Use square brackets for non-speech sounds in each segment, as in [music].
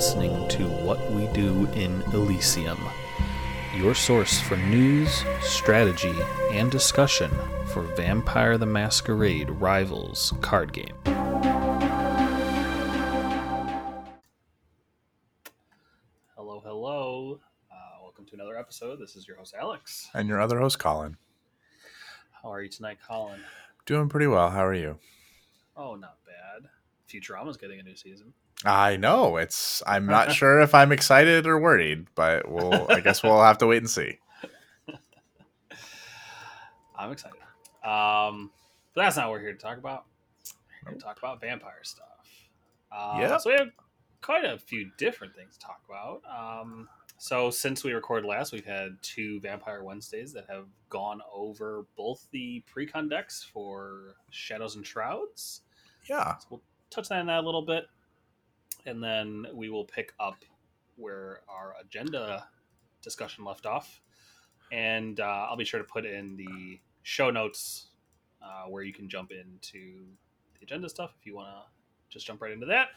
listening to What We Do in Elysium, your source for news, strategy, and discussion for Vampire the Masquerade Rivals card game. Hello, hello. Uh, welcome to another episode. This is your host, Alex. And your other host, Colin. How are you tonight, Colin? Doing pretty well. How are you? Oh, not bad. Futurama's getting a new season. I know. It's I'm not [laughs] sure if I'm excited or worried, but we'll I guess we'll have to wait and see. [laughs] I'm excited. Um, but that's not what we're here to talk about. We're here to talk about vampire stuff. Uh, Yeah. So we have quite a few different things to talk about. Um, so since we recorded last, we've had two Vampire Wednesdays that have gone over both the pre-con decks for Shadows and Shrouds. Yeah. So we'll touch on that a little bit, and then we will pick up where our agenda discussion left off. And uh, I'll be sure to put in the show notes uh, where you can jump into the agenda stuff if you want to just jump right into that.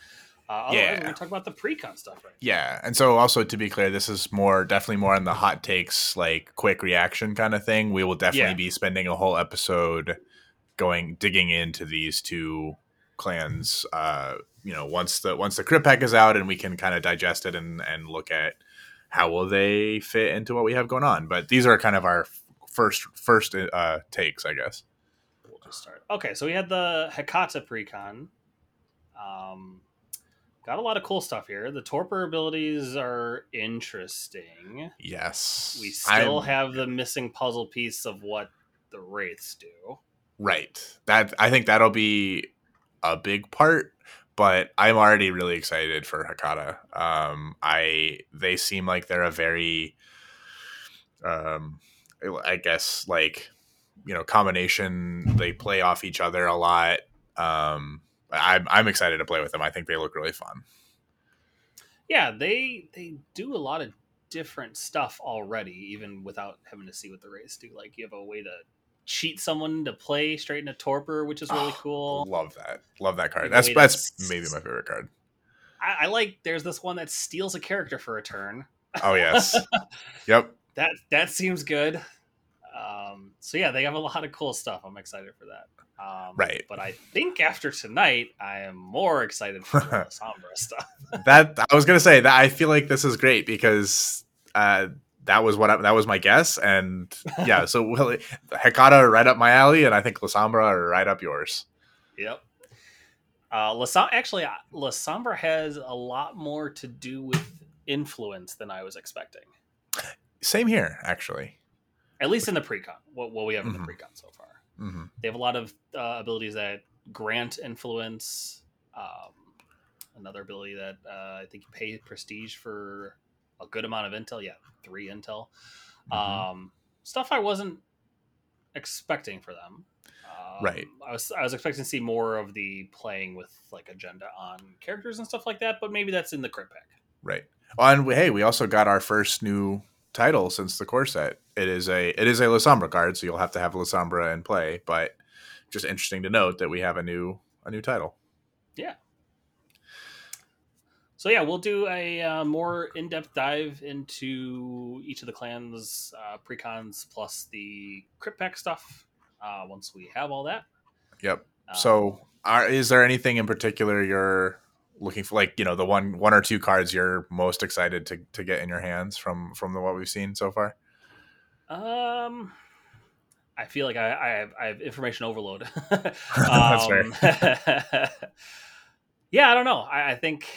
Uh, Yeah. we're going to talk about the pre-con stuff right Yeah. And so also to be clear, this is more definitely more on the hot takes, like quick reaction kind of thing. We will definitely Yeah. be spending a whole episode going digging into these two clans uh you know once the once the crypt pack is out and we can kind of digest it and and look at how will they fit into what we have going on but these are kind of our first first uh takes i guess We'll just start. Okay, so we had the Hecata pre-con. Um, got a lot of cool stuff here. The torpor abilities are interesting. yes We still I'm- have the missing puzzle piece of what the wraiths do. right that i think that'll be a big part but i'm already really excited for Hecata. Um i they seem like they're a very um i guess like you know combination. They play off each other a lot. Um i'm i'm excited to play with them. I think they look really fun. Yeah, they they do a lot of different stuff already, even without having to see what the wraiths do. Like you have a way to cheat someone to play straight into torpor, which is really Oh, cool. love that love that card that's that's maybe my favorite card I, I like. There's this one that steals a character for a turn. oh yes [laughs] yep That that seems good. Um, so yeah, they have a lot of cool stuff. I'm excited for that. Um, Right. But I think after tonight, I am more excited for the [laughs] Sombra stuff. that I was gonna say that I feel like this is great because uh, that was what I, that was my guess, and yeah, so [laughs] well, Hecata right up my alley, and I think Lasombra are right up yours. Yep. Uh, La Som- actually, uh, Lasombra has a lot more to do with influence than I was expecting. Same here, actually. At least in the precon, what, what we have in Mhm. the precon so far. hmm They have a lot of uh, abilities that grant influence. Um, another ability that uh, I think you pay prestige for a good amount of intel. Yeah, three intel. Mhm. Um, stuff I wasn't expecting for them. Um, Right. I was I was expecting to see more of the playing with like agenda on characters and stuff like that, but maybe that's in the crypt pack. Right. Oh, and we, hey, we also got our first new title since the core set. It is a it is a Lasombra card, so you'll have to have Lasombra in play. But just interesting to note that we have a new a new title. So yeah, we'll do a uh, more in-depth dive into each of the clans, uh, precons plus the crypt pack stuff uh, once we have all that. Yep. Um, So, are, is there anything in particular you're looking for? Like, you know, the one one or two cards you're most excited to, to get in your hands from from the what we've seen so far? Um, I feel like I, I have I have information overload. [laughs] That's fair. [laughs] [laughs] yeah, I don't know. I, I think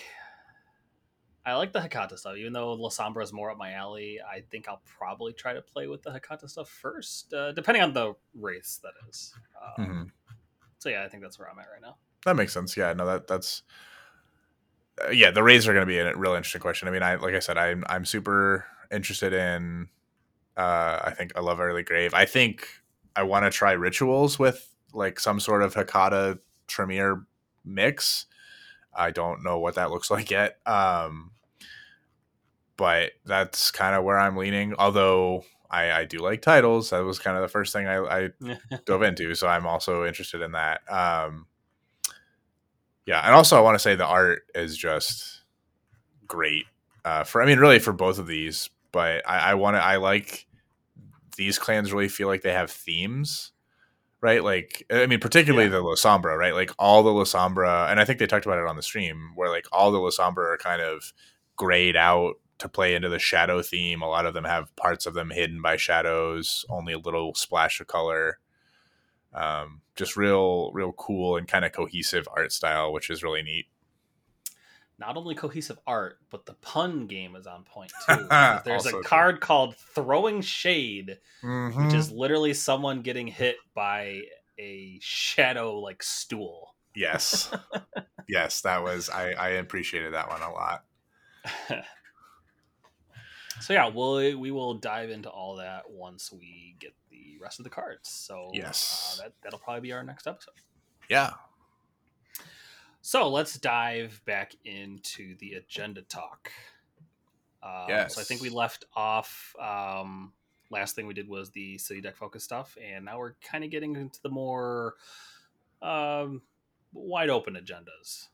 I like the Hecata stuff, even though Lasombra is more up my alley. I think I'll probably try to play with the Hecata stuff first, uh, depending on the wraiths that is. Um, Mhm. So yeah, I think that's where I'm at right now. That makes sense. Yeah. No, that that's. Uh, yeah, the wraiths are going to be a real interesting question. I mean, I like I said, I'm I'm super interested in. Uh, I think I love early grave. I think I want to try rituals with like some sort of Hecata Tremere mix. I don't know what that looks like yet. Um, but that's kind of where I'm leaning. Although I, I do like titles, that was kind of the first thing I, I [laughs] dove into, so I'm also interested in that. Um, yeah, and also I want to say the art is just great uh, for. I mean, really for both of these, but I, I want to. I like these clans. Really feel like they have themes, right? Like, I mean, particularly Yeah. the Lasombra, right? Like all the Lasombra, and I think they talked about it on the stream, where like all the Lasombra are kind of grayed out to play into the shadow theme. A lot of them have parts of them hidden by shadows, only a little splash of color. Um, just real, real cool and kind of cohesive art style, which is really neat. Not only cohesive art, but the pun game is on point [laughs] too. There's a true. card called Throwing Shade, Mhm. which is literally someone getting hit by a shadow like stool. yes, [laughs] yes, that was I, I appreciated that one a lot. [laughs] so yeah, we'll we will dive into all that once we get the rest of the cards. So Yes. uh, that that'll probably be our next episode. Yeah, So let's dive back into the agenda talk. Um, So I think we left off. Um, last thing we did was the city deck focus stuff, and now we're kind of getting into the more um, wide open agendas.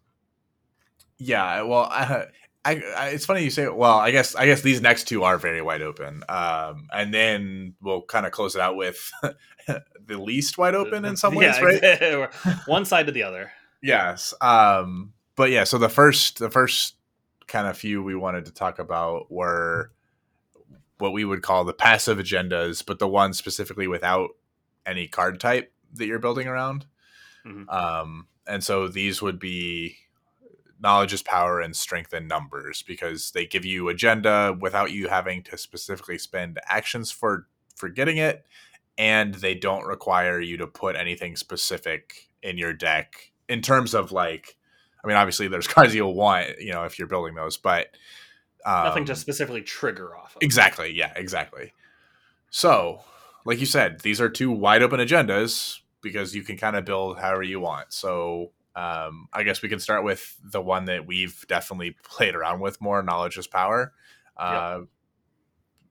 yeah. Well, I, [laughs] I, I, it's funny you say. Well, I guess I guess these next two are very wide open. Um, and then we'll kind of close it out with [laughs] the least wide open in some [laughs] ways, Yeah, right? [laughs] One side to the other. Yes. Um, but yeah, so the first the first kind of few we wanted to talk about were what we would call the passive agendas, but the ones specifically without any card type that you're building around. Mhm. Um, and so these would be knowledge is power and strength in numbers because they give you agenda without you having to specifically spend actions for for getting it and they don't require you to put anything specific in your deck in terms of like i mean obviously there's [laughs] cards you'll want you know if you're building those but um, Nothing to specifically trigger off of. Exactly. Yeah, exactly. So, like you said, these are two wide open agendas because you can kind of build however you want. So, um, I guess we can start with the one that we've definitely played around with more knowledge is power. Uh,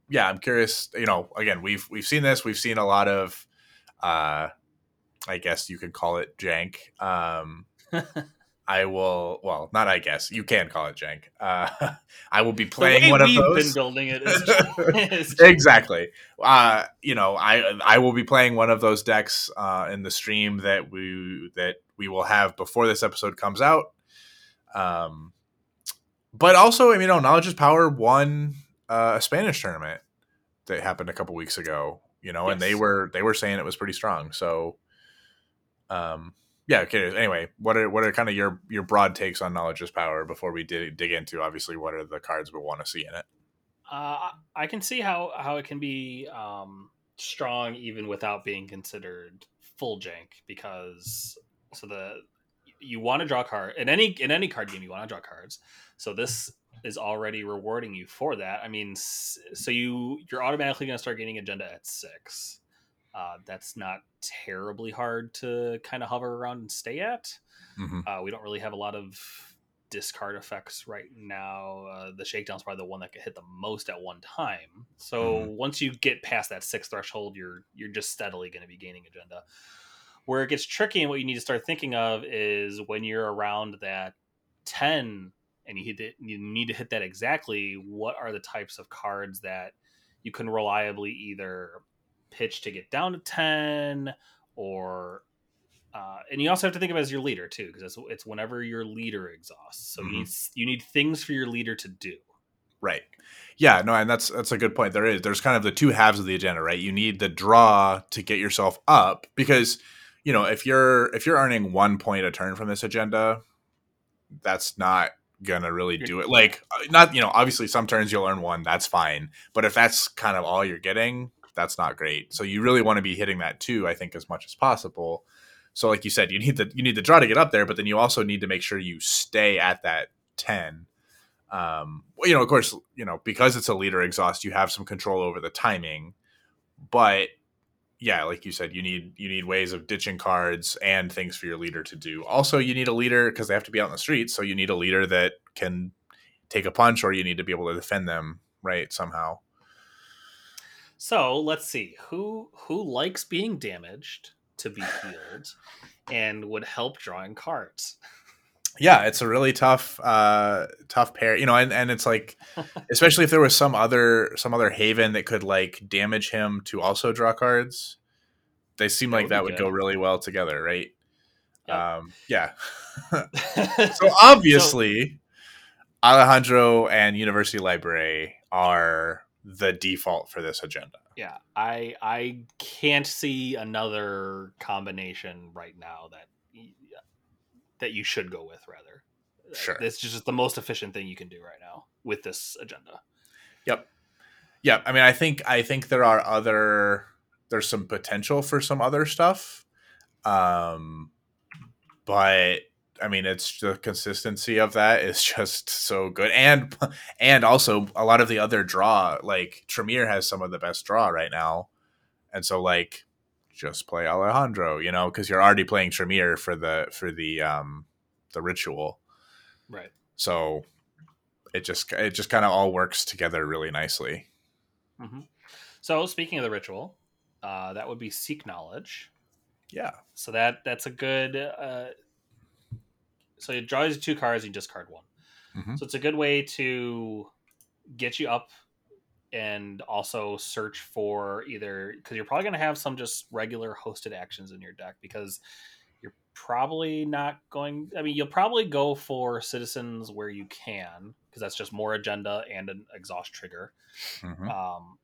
Yeah, I'm curious. You know, again, we've we've seen this. We've seen a lot of, uh, I guess you could call it jank. Um, [laughs] I will. Well, not. I guess you can call it jank. Uh, [laughs] I will be playing one of those been building it is, [laughs] is exactly. Uh, you know, I I will be playing one of those decks uh, in the stream that we that we will have before this episode comes out. Um, but also, I mean, you know, Knowledge is Power won uh, a Spanish tournament that happened a couple weeks ago. You know, and they were they were saying it was pretty strong. So, um, yeah. Okay. Anyway, what are what are kind of your your broad takes on Knowledge is Power before we dig dig into obviously what are the cards we want to see in it? Uh, I can see how how it can be um, strong even without being considered full jank because so the you want to draw card in any in any card game you want to draw cards. So this is already rewarding you for that. I mean, so you you're automatically going to start gaining agenda at six. Uh, that's not terribly hard to kind of hover around and stay at. Mm-hmm. Uh, we don't really have a lot of discard effects right now. Uh, the shakedown's probably the one that could hit the most at one time. So Mhm. once you get past that six threshold, you're you're just steadily going to be gaining agenda. Where it gets tricky and what you need to start thinking of is when you're around that ten and you hit it, you need to hit that exactly. What are the types of cards that you can reliably either pitch to get down to ten or uh, and you also have to think of it as your leader too, because it's, it's whenever your leader exhausts. So Mhm. you need you need things for your leader to do. Right. Yeah, no, and that's that's a good point. There is there's kind of the two halves of the agenda, right? You need the draw to get yourself up because you know, if you're if you're earning 1 point a turn from this agenda, that's not going to really do it. Like uh, not, you know, obviously some turns you'll earn one, that's fine. But if that's kind of all you're getting, that's not great. So you really want to be hitting that too, I think as much as possible. So like you said, you need the you need the draw to get up there, but then you also need to make sure you stay at that 10 um well, you know of course you know because it's a leader exhaust you have some control over the timing but yeah like you said you need you need ways of ditching cards and things for your leader to do. Also you need a leader because they have to be out in the streets so you need a leader that can take a punch or you need to be able to defend them right somehow. So let's see. Who who likes being damaged to be [laughs] healed and would help drawing cards. Yeah, it's a really tough, uh, tough pair. You know, and, and it's like, [laughs] especially if there was some other some other Haven that could like damage him to also draw cards. They seem That like would that would go really well together, right? Yep. Um, yeah. [laughs] [laughs] so obviously, Alejandro and University Library are the default for this agenda. yeah, I I can't see another combination right now that that you should go with. Rather, Sure. it's just the most efficient thing you can do right now with this agenda. Yep. Yeah, I mean, I think I think there are other there's some potential for some other stuff, um, but I mean, it's the consistency of that is [laughs] just so good, and and also a lot of the other draw, like Tremere has some of the best draw right now, and so like just play Alejandro, you know, because you're already playing Tremere for the for the um the ritual, Right. so it just it just kind of all works together really nicely. hmm So speaking of the ritual, uh, that would be seek knowledge. Yeah. So that that's a good. Uh, so it draws two cards, you discard one. Mhm. So it's a good way to get you up and also search for either because you're probably going to have some just regular hosted actions in your deck because you're probably not going. I mean, you'll probably go for citizens where you can because that's just more agenda and an exhaust trigger. Mhm. Um,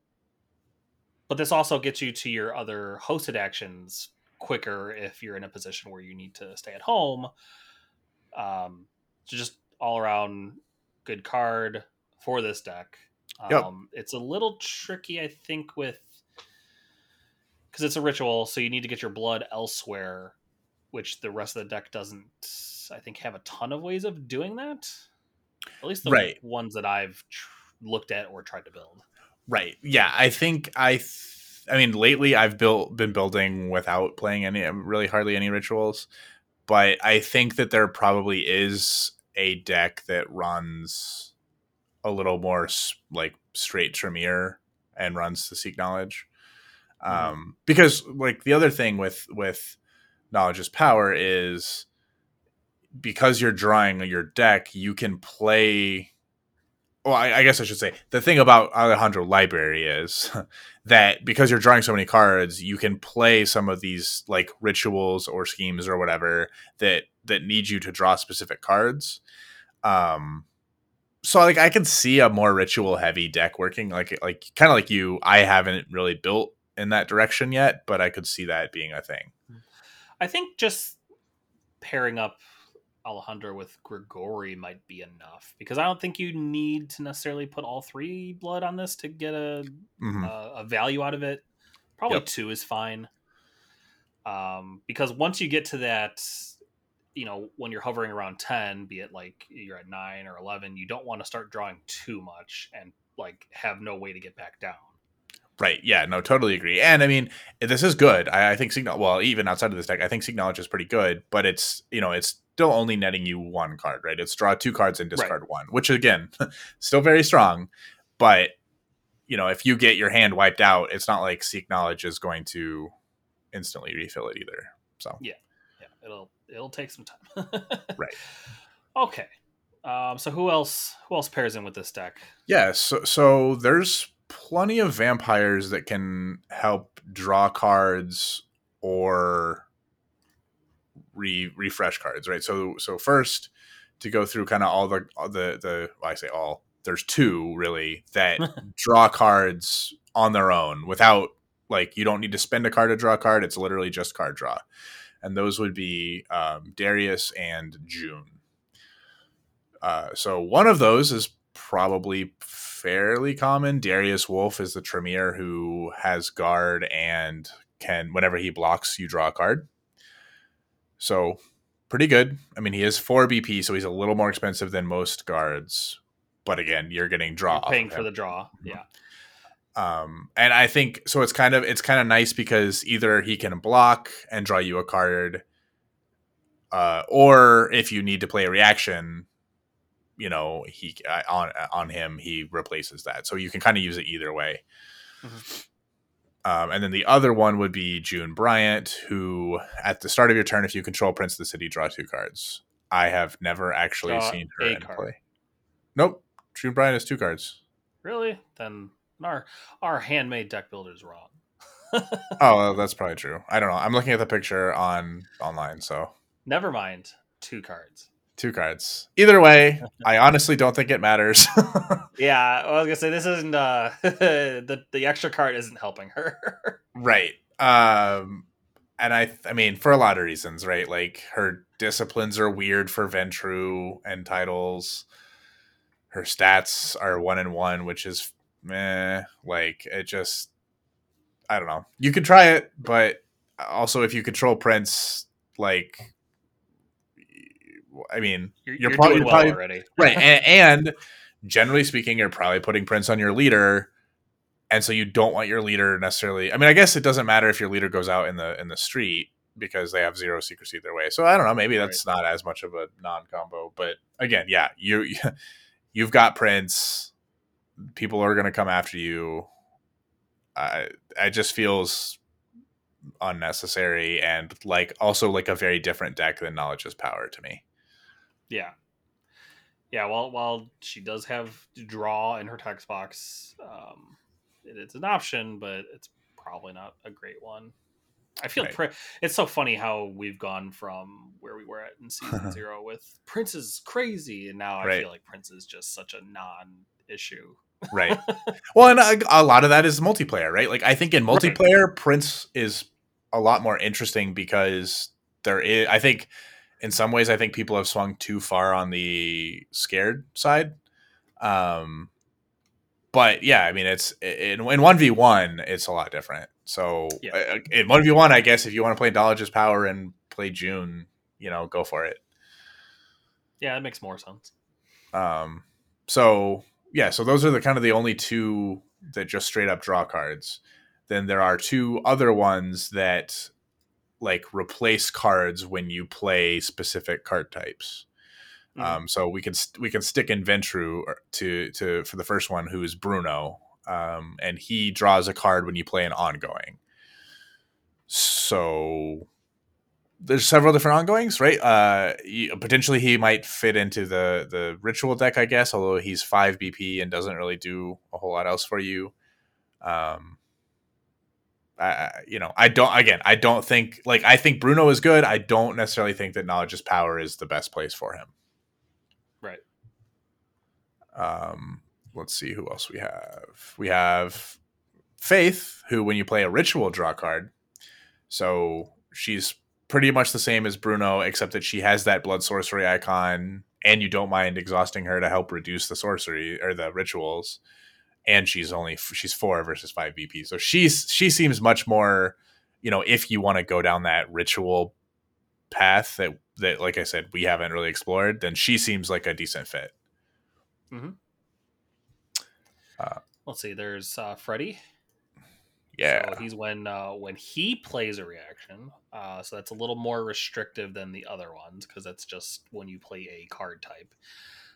but this also gets you to your other hosted actions quicker if you're in a position where you need to stay at home. Um, so just all around good card for this deck. Um, Yep. It's a little tricky, I think, with because it's a ritual, so you need to get your blood elsewhere, which the rest of the deck doesn't. I think have a ton of ways of doing that. At least the Right. ones that I've tr- looked at or tried to build. Right. Yeah. I think I. Th- I mean, lately I've built been building without playing any really hardly any rituals, but I think that there probably is a deck that runs a little more like straight Tremere and runs to seek knowledge. Um, because like the other thing with with knowledge is power is because you're drawing your deck, you can play well, I, I guess I should say the thing about Alejandro Library is [laughs] that because you're drawing so many cards, you can play some of these like rituals or schemes or whatever that that need you to draw specific cards. Um, so like I can see a more ritual heavy deck working like like kind of like you. I haven't really built in that direction yet, but I could see that being a thing. I think just pairing up Alejandro with Grigori might be enough because I don't think you need to necessarily put all three blood on this to get a Mhm. a, a value out of it. Probably Yep. two is fine. Um, because once you get to that, you know, when you're hovering around ten, be it like you're at nine or eleven, you don't want to start drawing too much and like have no way to get back down. Right. Yeah. No. Totally agree. And I mean, this is good. I, I think Signal. Well, even outside of this deck, I think Signal is pretty good. But it's you know it's still only netting you one card. Right. It's draw two cards and discard one, which again, [laughs] still very strong. But you know, if you get your hand wiped out, it's not like Seek Knowledge is going to instantly refill it either. So yeah, Yeah, it'll it'll take some time. [laughs] Right. Okay. Um, so who else who else pairs in with this deck? yeah. So so there's plenty of vampires that can help draw cards or re refresh cards, right? So so first to go through kind of all the all the the well, I say all there's two really that [laughs] draw cards on their own without like you don't need to spend a card to draw a card. It's literally just card draw, and those would be um, Darius and June. Uh, so one of those is probably fairly common. Darius Wolf is the Tremere who has guard and can whenever he blocks, you draw a card. So pretty good. I mean, he is four BP, so he's a little more expensive than most guards. But again, you're getting draw. You're paying for the draw. Mhm. Yeah. Um, and I think so. It's kind of it's kind of nice because either he can block and draw you a card, uh, or if you need to play a reaction, you know he uh, on on him he replaces that. So you can kind of use it either way. Mhm. Um, and then the other one would be June Bryant, who at the start of your turn, if you control Prince of the City, draw two cards. I have never actually Draw seen her in card. play. Nope. June Bryant has two cards. Really? Then our our handmade deck builder is wrong. [laughs] Oh, that's probably true. I don't know. I'm looking at the picture on online, so Never mind. Two cards. two cards. Either way, [laughs] I honestly don't think it matters. [laughs] Yeah, I was gonna say this isn't uh the the extra card isn't helping her. right. Um and I I mean for a lot of reasons, right? Like her disciplines are weird for Ventrue and titles. Her stats are one and one, which is meh. Like it just I don't know. You could try it, but also if you control Prince, like I mean, You're, You're you're probably- doing well probably- already. [laughs] right [laughs] and, and generally speaking you're probably putting prince on your leader and so you don't want your leader necessarily i mean i guess it doesn't matter if your leader goes out in the in the street because they have zero secrecy their way so i don't know maybe that's not as much of a non-combo but again yeah you [laughs] you've got prince people are going to come after you i it just feels unnecessary and like also like a very different deck than knowledge is power to me Yeah. Yeah, while while she does have draw in her text box, um, it, it's an option, but it's probably not a great one. I feel Right. pri- it's so funny how we've gone from where we were at in season [laughs] zero with Prince is crazy, and now I Right. feel like Prince is just such a non-issue. Right [laughs] well and a, a lot of that is multiplayer right like i think in Right. multiplayer prince is a lot more interesting because there is i think in some ways i think people have swung too far on the scared side um but yeah i mean it's in, in 1v1 it's a lot different so Yeah. uh, in 1v1 i guess if you want to play knowledge's power and play june you know go for it Yeah, that makes more sense. Um, so yeah, so those are the kind of the only two that just straight up draw cards. Then there are two other ones that like replace cards when you play specific card types. Mhm. Um, so we can st- we can stick in Ventrue to to for the first one, who is Bruno, um, and he draws a card when you play an ongoing. So there's several different ongoings, right? Uh, potentially he might fit into the the ritual deck, I guess. Although he's five BP and doesn't really do a whole lot else for you. Um, I, I- you know, I don't. Again, I don't think like I think Bruno is good. I don't necessarily think that knowledge is power is the best place for him. Right. Um, let's see who else we have. We have Faith, who when you play a ritual draw card, so she's pretty much the same as Bruno, except that she has that blood sorcery icon, and you don't mind exhausting her to help reduce the sorcery or the rituals. And she's only she's four versus five BP, so she's she seems much more, you know, if you want to go down that ritual path that that like I said we haven't really explored, then she seems like a decent fit. mm-hmm Let's see. There's uh, Freddy. Yeah, So he's when uh, when he plays a reaction. Uh, so that's a little more restrictive than the other ones because that's just when you play a card type.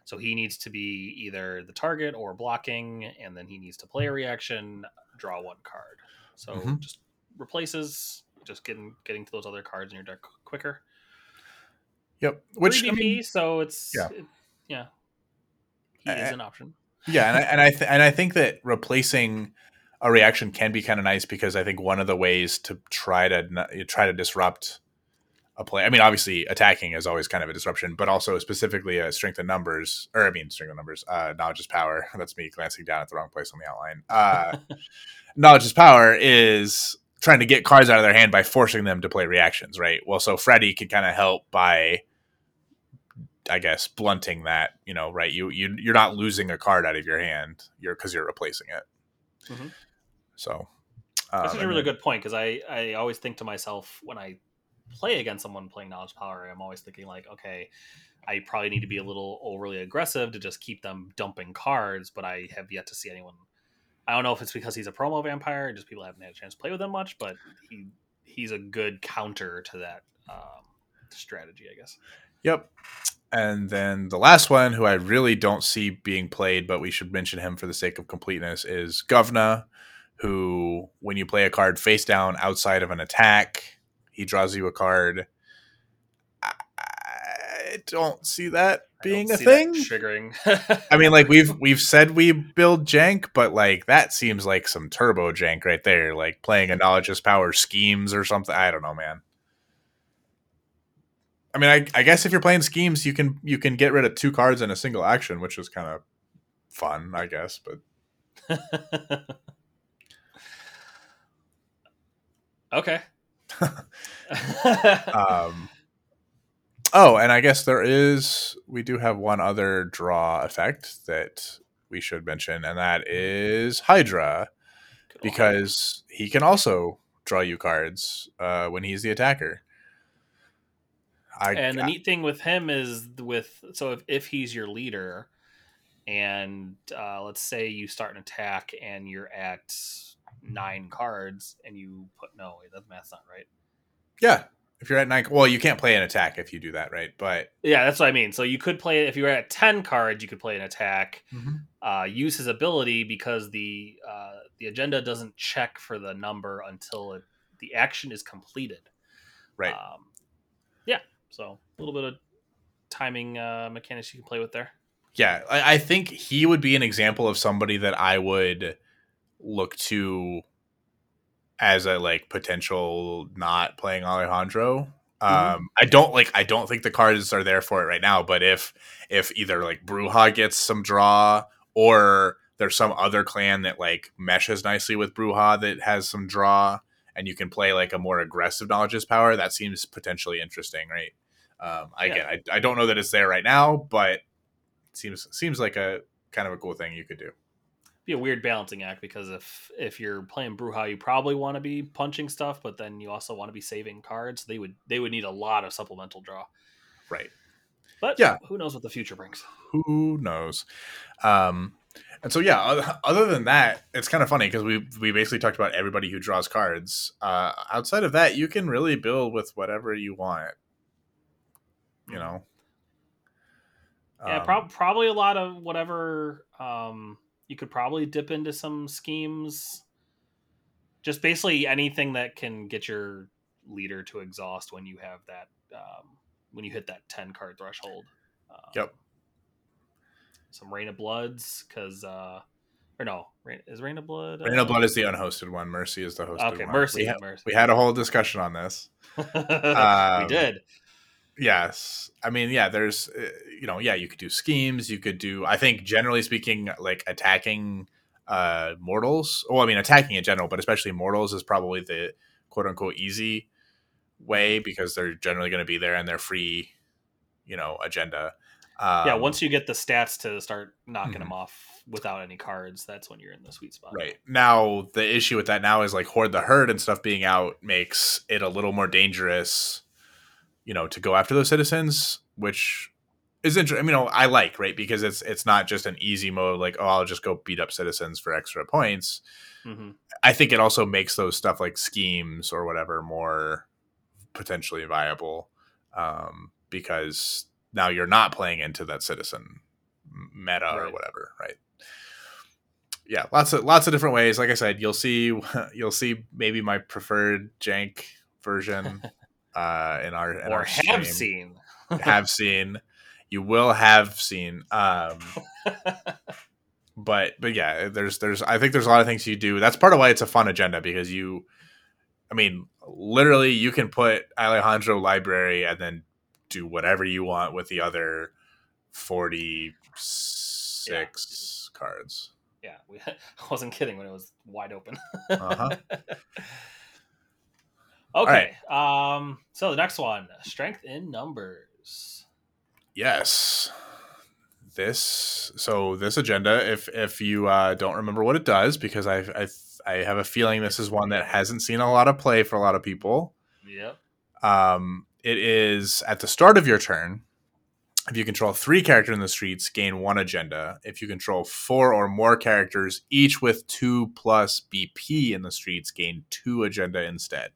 So he needs to be either the target or blocking, and then he needs to play a reaction, draw one card. So Mhm. just replaces just getting getting to those other cards in your deck quicker. yep. Which Three I mean, so it's yeah. it- yeah, he is Uh, an option. yeah, and I, and I th- and I think that replacing a reaction can be kind of nice because I think one of the ways to try to try to disrupt a play. I mean, obviously, attacking is always kind of a disruption, but also specifically a strength of numbers, or I mean, strength of numbers. Uh, knowledge is power. [laughs] That's me glancing down at the wrong place on the outline. Uh, [laughs] knowledge is power is trying to get cards out of their hand by forcing them to play reactions, right? Well, so Freddy can kind of help by, I guess, blunting that. You know, right? You you you're not losing a card out of your hand, you're because you're replacing it. Mhm. So. Um, is a really good point because I, I always think to myself when I play against someone playing knowledge power, I'm always thinking like, okay, I probably need to be a little overly aggressive to just keep them dumping cards, but I have yet to see anyone. I don't know if it's because he's a promo vampire, just people haven't had a chance to play with him much, but he he's a good counter to that um, strategy, I guess. Yep. And then the last one, who I really don't see being played, but we should mention him for the sake of completeness, is Govna, who, when you play a card face down outside of an attack, he draws you a card. I- I don't see that being a thing. triggering. I mean, like we've [laughs] we've said we build jank, but like that seems like some turbo jank right there, like playing a knowledge's power schemes or something. I don't know, man. I mean, I, I guess if you're playing schemes, you can you can get rid of two cards in a single action, which is kind of fun, I guess. But [laughs] okay. [laughs] um, oh, and I guess there is we do have one other draw effect that we should mention, and that is Hydra, because he can also draw you cards uh, when he's the attacker. I, and the neat thing with him is with so if, if he's your leader and uh, let's say you start an attack and you're at nine cards and you put no wait that math's not right. Yeah, if you're at nine, well, you can't play an attack if you do that, right? But yeah that's what i mean. So you could play if you were at 10 cards you could play an attack Mm-hmm. uh, use his ability because the uh, the agenda doesn't check for the number until it, the action is completed. Right, um, yeah so a little bit of timing uh, mechanics you can play with there. Yeah, I, I think he would be an example of somebody that I would look to as a like potential not playing Alejandro. Mhm. Um, I don't like. I don't think the cards are there for it right now. But if if either like Brujah gets some draw, or there's some other clan that like meshes nicely with Brujah that has some draw, and you can play like a more aggressive knowledge's power, that seems potentially interesting, right? Um, I Yeah. again, I, I don't know that it's there right now, but it seems seems like a kind of a cool thing you could do. Be a weird balancing act because if if you're playing Brujah, you probably want to be punching stuff, but then you also want to be saving cards. They would they would need a lot of supplemental draw. Right. But Yeah. who knows what the future brings? who knows um and so yeah other than that it's kind of funny because we we basically talked about everybody who draws cards uh outside of that you can really build with whatever you want you know Yeah, Um, prob- probably a lot of whatever. Um, you could probably dip into some schemes. Just basically anything that can get your leader to exhaust when you have that um, when you hit that ten card threshold. Um, Yep. Some Rain of Bloods because uh, or no, Rain, is Rain of Blood? Rain of Blood is the unhosted one. Mercy is the hosted Okay, one. Mercy. We, ha- Mercy. we had a whole discussion on this. [laughs] we um, did. Yes. I mean, yeah, there's, uh, you know, yeah, you could do schemes. You could do, I think, generally speaking, like attacking uh mortals. Well, I mean, attacking in general, but especially mortals is probably the quote unquote easy way because they're generally going to be there and they're free, you know, agenda. Um, yeah, once you get the stats to start knocking Mhm. them off without any cards, that's when you're in the sweet spot. Right. Now, the issue with that now is like Horde the Herd and stuff being out makes it a little more dangerous, you know, to go after those citizens, which is interesting. I mean, I like, right? Because it's it's not just an easy mode like, oh, I'll just go beat up citizens for extra points. hmm I think it also makes those stuff like schemes or whatever more potentially viable um, because now you're not playing into that citizen meta or whatever, right? Yeah, lots of lots of different ways. Like I said, you'll see [laughs] you'll see maybe my preferred jank version [laughs] uh, in our in Or our have stream. seen. have [laughs] seen. You will have seen. Um, [laughs] but but yeah there's there's i think there's a lot of things you do that's part of why it's a fun agenda because you i mean literally you can put alejandro library and then do whatever you want with the other 46 cards Yeah, we, [laughs] I wasn't kidding when it was wide open. Uh-huh. Okay. Um. So the next one, strength in numbers. yes this so this agenda if if you uh don't remember what it does because i i i have a feeling this is one that hasn't seen a lot of play for a lot of people Yep. Um, it is at the start of your turn. If you control three characters in the streets, gain one agenda. If you control four or more characters, each with two plus BP in the streets, gain two agenda instead.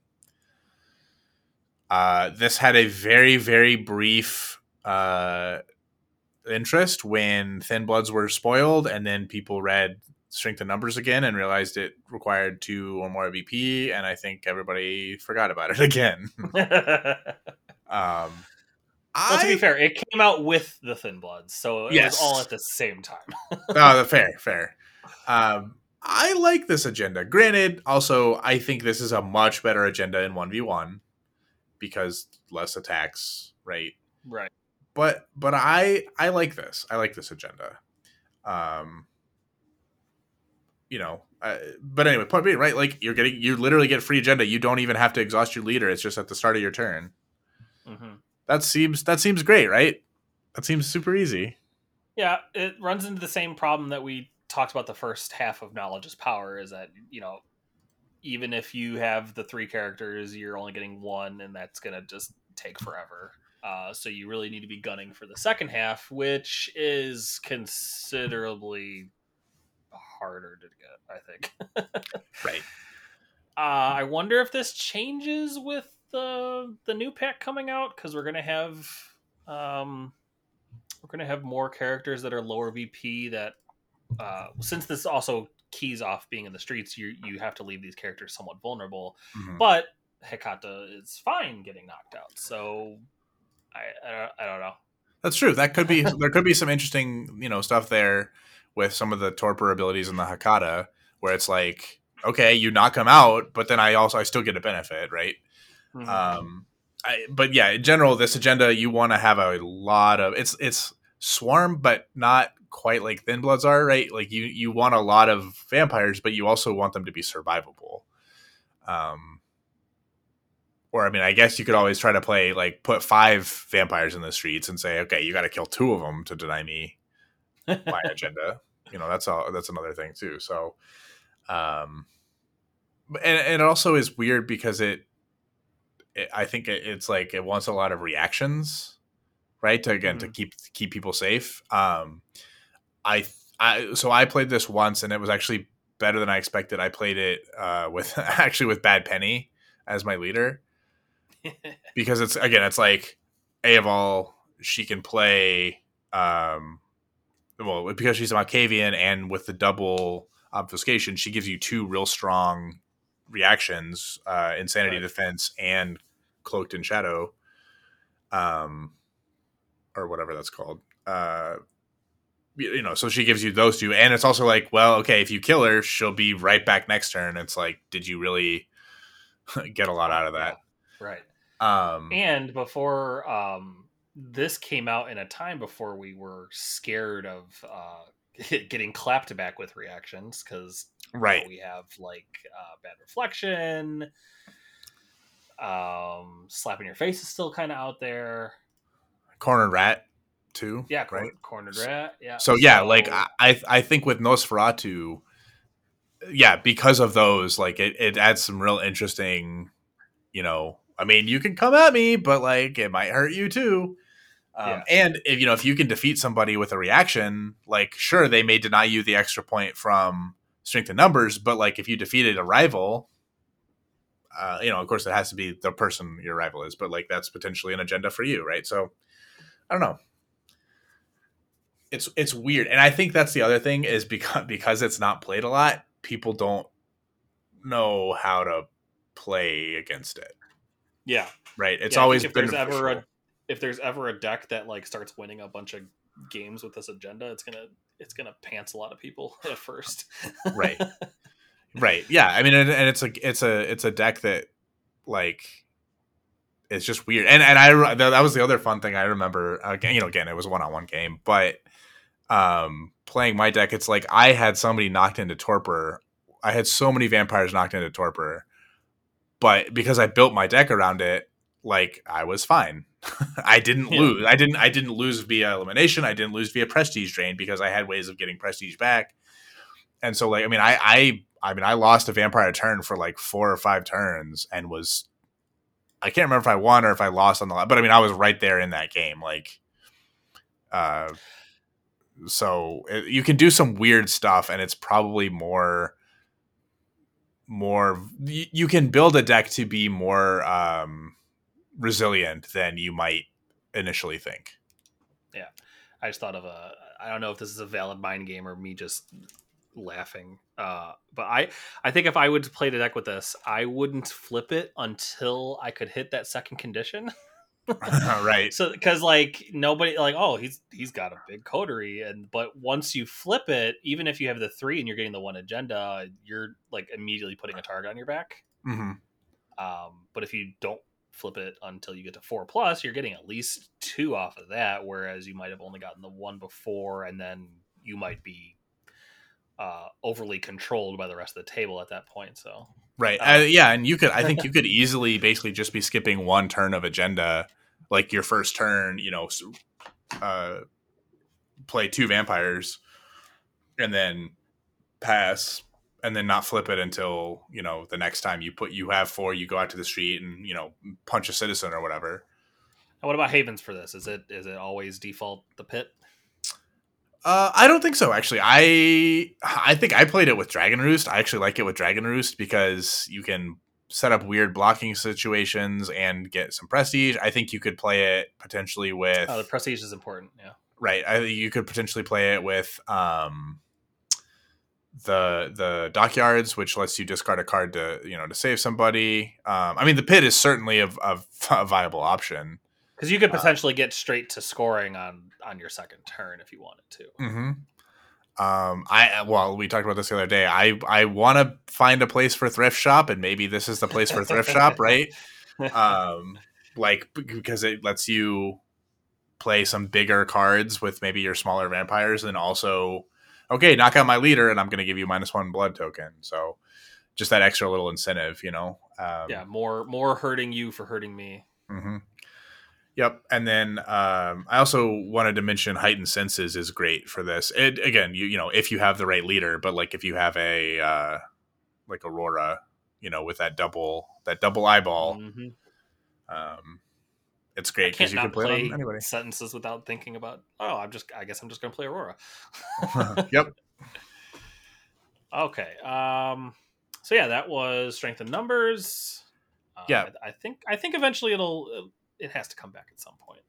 Uh, this had a very, very brief uh, interest when Thin Bloods were spoiled, and then people read Strength in Numbers again and realized it required two or more BP, and I think everybody forgot about it [laughs] again. um Well, to be fair, it came out with the Thin Bloods, so it Yes. was all at the same time. [laughs] oh, fair, fair. Um, I like this agenda. Granted, also I think this is a much better agenda in one v one because less attacks, right? right. But but I I like this. I like this agenda. Um, you know, uh, but anyway, point being, right? Like you're getting you literally get free agenda. You don't even have to exhaust your leader. It's just at the start of your turn. hmm That seems that seems great, right? That seems super easy. Yeah, it runs into the same problem that we talked about the first half of Knowledge is Power is that, you know, even if you have the three characters, you're only getting one, and that's going to just take forever. Uh, so you really need to be gunning for the second half, which is considerably harder to get, I think. [laughs] Right. Uh, I wonder if this changes with the the new pack coming out because we're gonna have um, we're gonna have more characters that are lower VP. That uh, since this also keys off being in the streets, you you have to leave these characters somewhat vulnerable. Mhm. But Hecata is fine getting knocked out, so I I don't, I don't know. That's true. That could be [laughs] there could be some interesting, you know, stuff there with some of the torpor abilities in the Hecata where it's like, okay, you knock him out, but then I also I still get a benefit, right? Mhm. Um I but yeah, in general this agenda you want to have a lot of it's it's swarm but not quite like thin bloods are, right? Like you you want a lot of vampires, but you also want them to be survivable. Um or I mean, I guess you could always try to play like put five vampires in the streets and say, okay, you got to kill two of them to deny me my [laughs] agenda. You know, that's all. That's another thing too. So, um, and, and it also is weird because it, it I think it, it's like it wants a lot of reactions, right? To again to Mhm. keep keep people safe. Um, I I so I played this once and it was actually better than I expected. I played it uh, with [laughs] actually with Bad Penny as my leader [laughs] because it's again it's like a of all she can play um well because she's a Malkavian and with the double obfuscation she gives you two real strong reactions uh insanity Right. defense and cloaked in shadow um or whatever that's called uh you know so she gives you those two and it's also like well okay if you kill her she'll be right back next turn it's like did you really [laughs] get a lot out of that right. um And before um, this came out in a time before we were scared of uh, [laughs] getting clapped back with reactions because right we have like uh, bad reflection. Um, slapping your face is still kind of out there. cornered rat too Yeah, right cornered rat. Yeah. so yeah like I, I think with nosferatu yeah because of those like it, it adds some real interesting you know i mean you can come at me but like it might hurt you too um, Yeah. and if you know if you can defeat somebody with a reaction like sure they may deny you the extra point from strength in numbers but like if you defeated a rival uh, you know of course it has to be the person your rival is but like that's potentially an agenda for you right so i don't know it's it's weird. And i think that's the other thing is because because it's not played a lot people don't know how to play against it. Yeah, right? It's Yeah, always if been there's ever a if there's ever a deck that like starts winning a bunch of games with this agenda, it's gonna it's gonna pants a lot of people [laughs] at first. right. [laughs] Right. Yeah i mean and, and it's like it's a it's a deck that like it's just weird. And and i that that was the other fun thing i remember again you know again it was a one-on-one game but um playing my deck it's like i had somebody knocked into torpor. I had so many vampires knocked into torpor but because i built my deck around it like i was fine. [laughs] I didn't Yeah. lose i didn't i didn't lose via elimination i didn't lose via prestige drain because i had ways of getting prestige back. And so like i mean i i i mean i lost a vampire turn for like four or five turns and was i can't remember if i won or if i lost on the but i mean i was right there in that game like uh so it, you can do some weird stuff and it's probably more more you, you can build a deck to be more um resilient than you might initially think Yeah. I just thought of a. I don't know if this is a valid mind game or me just laughing. Uh, but I, I think if I would play the deck with this, I wouldn't flip it until I could hit that second condition. [laughs] [laughs] right. So because like nobody like oh he's he's got a big coterie and but once you flip it, even if you have the three and you're getting the one agenda, you're like immediately putting a target on your back. hmm Um, but if you don't flip it until you get to four plus, you're getting at least two off of that, whereas you might have only gotten the one before, and then you might be uh, overly controlled by the rest of the table at that point. So Right. Uh, Uh, yeah, and you could. I think [laughs] you could easily, basically, just be skipping one turn of agenda, like your first turn. You know, uh, play two vampires, and then pass, and then not flip it until you know the next time you put you have four. You go out to the street and you know punch a citizen or whatever. and what about havens for this? Is it is it always default the pit? Uh, I don't think so. Actually, I I think I played it with Dragon Roost. I actually like it with Dragon Roost because you can set up weird blocking situations and get some prestige. I think you could play it potentially with Oh, the prestige is important. Yeah. right. I you could potentially play it with um the the dockyards, which lets you discard a card to you know to save somebody. Um, I mean, the pit is certainly a, a, a viable option. Because you could Uh, potentially get straight to scoring on on your second turn if you wanted to. hmm Um, I well, we talked about this the other day. I I want to find a place for thrift shop, and maybe this is the place for thrift shop, [laughs] right? [laughs] Um, like because it lets you play some bigger cards with maybe your smaller vampires, and also okay, knock out my leader, and I'm going to give you minus one blood token. So just that extra little incentive, you know. Um, yeah, more more hurting you for hurting me. hmm Yep, and then um, I also wanted to mention heightened senses is great for this. It again, you you know, if you have the right leader, but like if you have a uh, like Aurora, you know, with that double that double eyeball, Mhm. um, it's great because you can play, play it on anybody. sentences without thinking about. Oh, I'm just. I guess I'm just gonna play Aurora. [laughs] [laughs] yep. Okay. Um. So yeah, that was strength in numbers. Uh, Yeah. I, I think. I think eventually it'll. It has to come back at some point,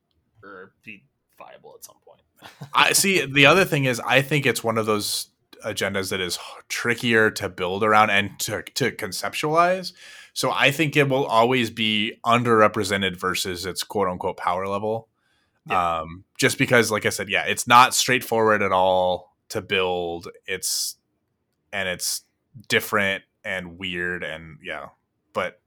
or be viable at some point. [laughs] I see. The other thing is, I think it's one of those agendas that is trickier to build around and to, to conceptualize. So I think it will always be underrepresented versus its quote unquote power level. Yeah. Um, just because, like I said, yeah, it's not straightforward at all to build. It's and it's different and weird and yeah, but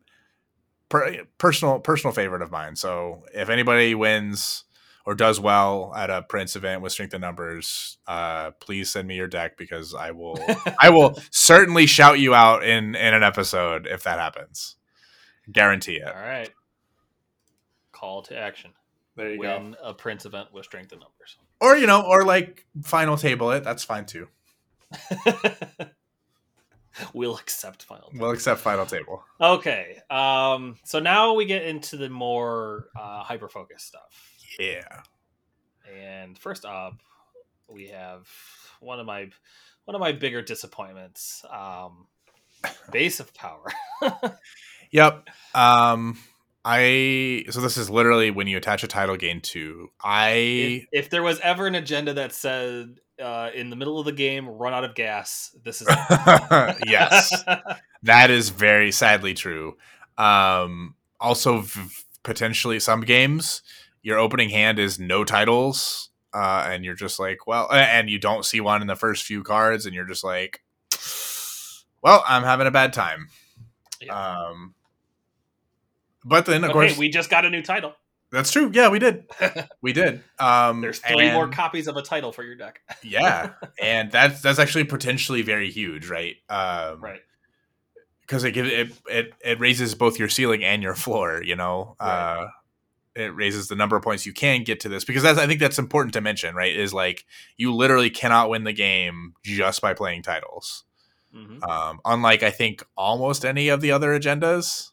per, personal personal favorite of mine. So if anybody wins or does well at a Prince event with strength in numbers, uh, please send me your deck because I will [laughs] I will certainly shout you out in in an episode if that happens. Guarantee it. All right. Call to action. There you Win a Prince event with strength in numbers. Or you know, or like final table it. That's fine too. [laughs] [laughs] we'll accept final. We'll accept final table. Okay. Um. So now we get into the more uh, hyper focused stuff. Yeah. And first up, we have one of my one of my bigger disappointments. Um, [laughs] base of power. [laughs] Yep. Um I so this is literally when you attach a title gain to I if, if there was ever an agenda that said uh, in the middle of the game, run out of gas, this is [laughs] yes. [laughs] That is very sadly true. Um, also, v- potentially some games, your opening hand is no titles, uh, and you're just like, well, and you don't see one in the first few cards, and you're just like, well, I'm having a bad time. Yeah. Um, but then, of But course, hey, we just got a new title. That's true. Yeah, we did. [laughs] We did. Um, There's three more copies of a title for your deck. [laughs] yeah, and that's that's actually potentially very huge, right? Um, right. because it gives it, it it raises both your ceiling and your floor. You know, Right. uh, it raises the number of points you can get to this because that's I think that's important to mention. Right, is like you literally cannot win the game just by playing titles. hmm Um, unlike I think almost any of the other agendas,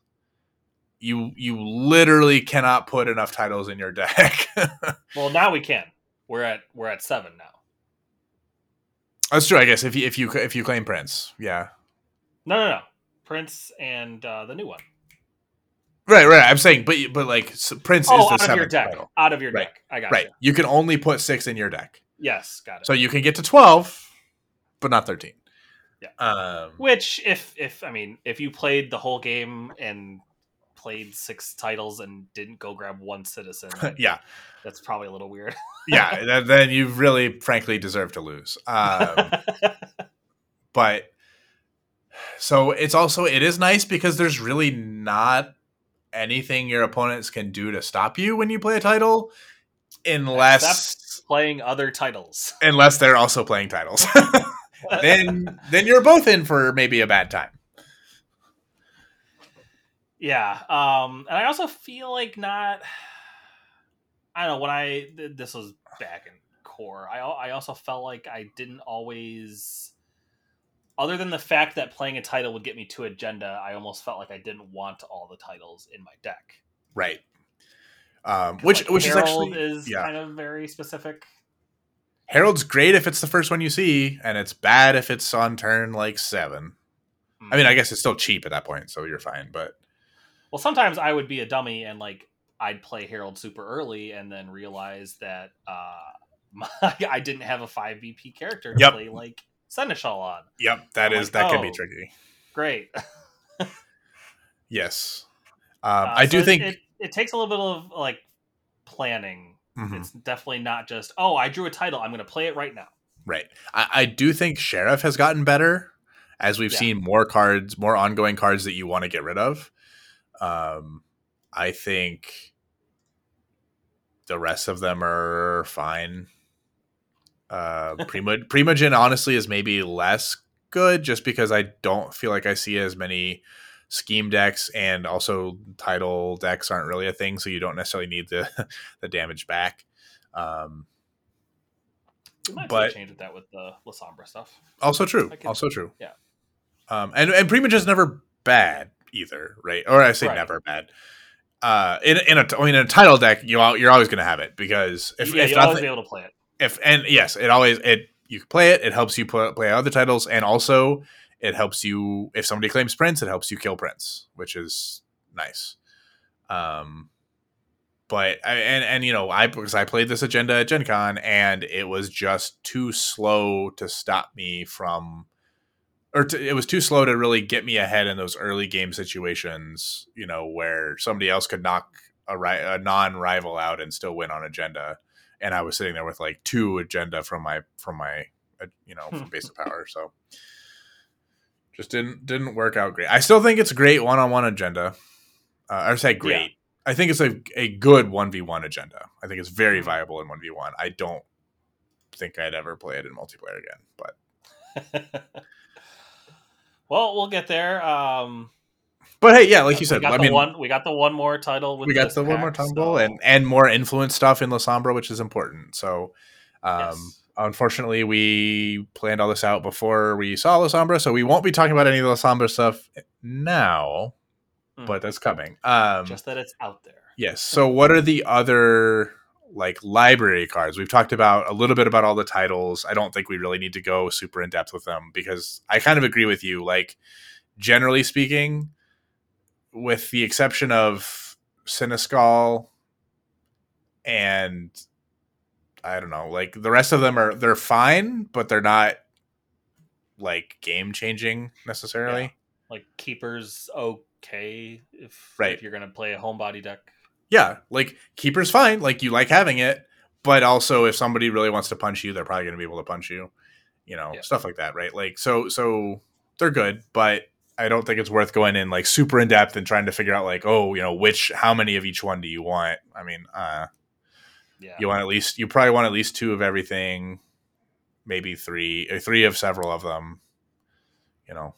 you you literally cannot put enough titles in your deck. [laughs] Well, now we can. We're at we're at seven now. that's true, I guess. If you if you if you claim Prince, yeah, No, no, no. Prince and uh, the new one. right, right. I'm saying, but but like s- Prince Oh, is the out of your deck. title. Out of your Right. deck. I got it. Right. You can only put six in your deck. Yes, got it. So you can get to 12, but not 13. Yeah. Um, Which, if if I mean, if you played the whole game and played six titles and didn't go grab one citizen, [laughs] yeah, that's probably a little weird. [laughs] yeah. then, then you really, frankly, deserve to lose. Um, [laughs] but so it's also it is nice because there's really not anything your opponents can do to stop you when you play a title unless Except playing other titles. unless they're also playing titles then then you're both in for maybe a bad time Yeah, um, and I also feel like not. [sighs] I don't know when I this was back in core. I I also felt like I didn't always, other than the fact that playing a title would get me to agenda. I almost felt like I didn't want all the titles in my deck. right um, which Like, which is actually is yeah. kind of very specific. Herald's great if it's the first one you see, and it's bad if it's on turn like seven. I mean, I guess it's still cheap at that point, so you're fine. But Well, sometimes I would be a dummy and like I'd play Herald super early and then realize that uh, [laughs] my, I didn't have a five VP character to Yep. play like Seneschal on. yep, that is like, that can be oh. tricky. Great. [laughs] Yes, um, Uh, I so do it- think. it, it takes a little bit of like planning. Mhm. It's definitely not just oh I drew a title I'm going to play it right now. Right. I, I do think Sheriff has gotten better as we've Yeah. seen more cards, more ongoing cards that you want to get rid of. Um, I think the rest of them are fine. Uh, [laughs] Prima Primogen honestly is maybe less good just because I don't feel like I see as many scheme decks and also title decks aren't really a thing, so you don't necessarily need the [laughs] the damage back. Um, might But- change with that with the Lasombra stuff. Also true. Can- also true. yeah. Um, and and Primogen's never bad either, right? Or I say Right. never bad. Uh, in in a I mean in a title deck, you al- you're always going to have it because if yeah, if you'll always nothing, be able to play it. if and yes, it always it you can play it. It helps you play, play other titles, and also it helps you if somebody claims Prince, it helps you kill Prince, which is nice. Um, but I, and and you know I because I played this agenda at Gen Con and it was just too slow to stop me from or it was too slow to really get me ahead in those early game situations you know where somebody else could knock a, ri- a non-rival out and still win on agenda. And I was sitting there with like two agenda from my from my uh, you know from base of power so. Just didn't didn't work out great. I still think it's a great one-on-one agenda. Uh, I would say great. I think it's a, a good 1v1 agenda. I think it's very Mhm. viable in 1v1. I don't think I'd ever play it in multiplayer again, but [laughs] well, we'll get there. Um, but hey, yeah, like you we said, got I the mean, one. We got the one more title. With we got the one more pack, tumble so- and and more influence stuff in Lasombra, which is important. So, um, Yes. unfortunately, we planned all this out before we saw Lasombra, so we won't be talking about any of the Lasombra stuff now, Mm. but that's coming. Um, just that it's out there. Yes. So what are the other like library cards? We've talked about a little bit about all the titles. I don't think we really need to go super in depth with them because I kind of agree with you. Like generally speaking, with the exception of Seneschal and I don't know, like the rest of them are they're fine, but they're not like game changing necessarily. Like keepers, okay if Right. if you're gonna play a homebody deck. Yeah, like keeper's fine. Like you like having it, but also if somebody really wants to punch you, they're probably going to be able to punch you. You know, Yeah. stuff like that, right? Like so, so they're good, but I don't think it's worth going in like super in depth and trying to figure out like, oh, you know, which, how many of each one do you want? I mean, uh, Yeah. you want at least, you probably want at least two of everything, maybe three, or three of several of them. You know.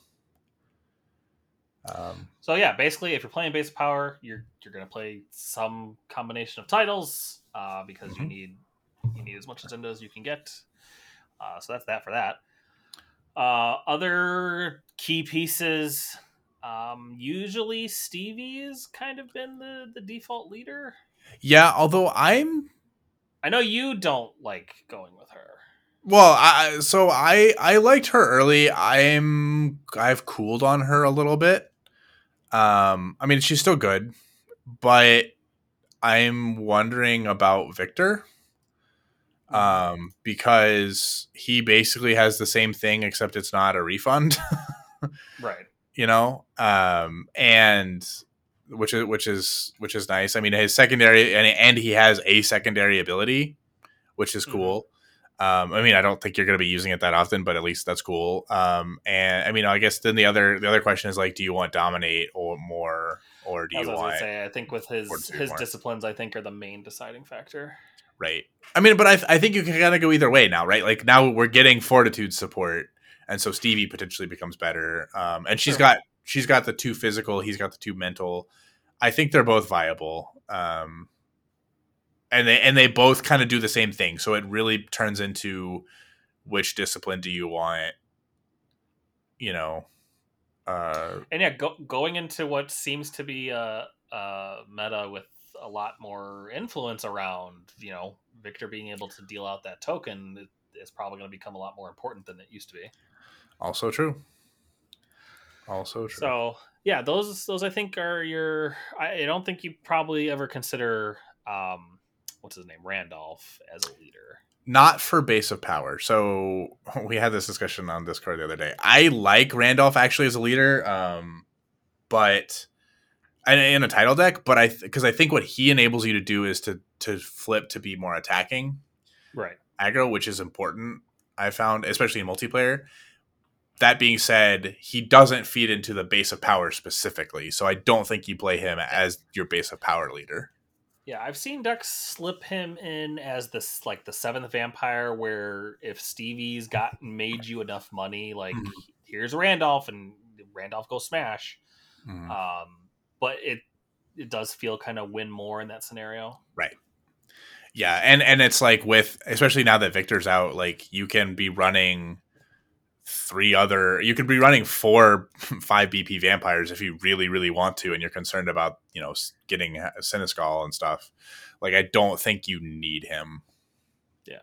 Um, So yeah, basically, if you're playing base power, you're you're gonna play some combination of titles uh, because you Mhm. need you need as much agenda as you can get. Uh, so that's that for that. Uh, other key pieces. Um, usually, Stevie's kind of been the the default leader. yeah, although I'm I know you don't like going with her. Well, I so I I liked her early. I'm I've cooled on her a little bit. Um, I mean she's still good, but I'm wondering about Victor. Um, because he basically has the same thing except it's not a refund. [laughs] Right. you know um and which is which is which is nice. I mean, his secondary and and he has a secondary ability, which is Mhm. cool. Um, I mean, I don't think you're going to be using it that often, but at least that's cool. Um, and I mean, I guess then the other the other question is like, do you want dominate or more, or do As you I was want say, I think with his his more. disciplines, I think are the main deciding factor. right? I mean, but I I think you can kind of go either way now, right? Like now we're getting fortitude support, and so Stevie potentially becomes better. Um, and she's Sure. got she's got the two physical, he's got the two mental. I think they're both viable. Um, and they and they both kind of do the same thing. So it really turns into which discipline do you want? You know, uh, And yeah, go, going into what seems to be a, a meta with a lot more influence around, you know, Victor being able to deal out that token is probably going to become a lot more important than it used to be. also true. Also true. So yeah, those those I think are your. I, I don't think you probably ever consider um, what's his name Randolph as a leader. not for base of power. So [laughs] we had this discussion on Discord the other day. I like Randolph actually as a leader, um, but and in a title deck. But I because I think what he enables you to do is to to flip to be more attacking Right. aggro, which is important. I found, especially in multiplayer. That being said, he doesn't feed into the base of power specifically, so I don't think you play him as your base of power leader. Yeah, I've seen decks slip him in as this like the seventh vampire, where if Stevie's got made you enough money, like Mhm. here's Randolph, and Randolph goes smash. Mhm. Um, but it it does feel kind of win more in that scenario. Right? Yeah, and and it's like with especially now that Victor's out, like you can be running three other you could be running four [laughs] five BP vampires if you really really want to and you're concerned about, you know, getting a Seneschal and stuff. Like I don't think you need him. Yeah.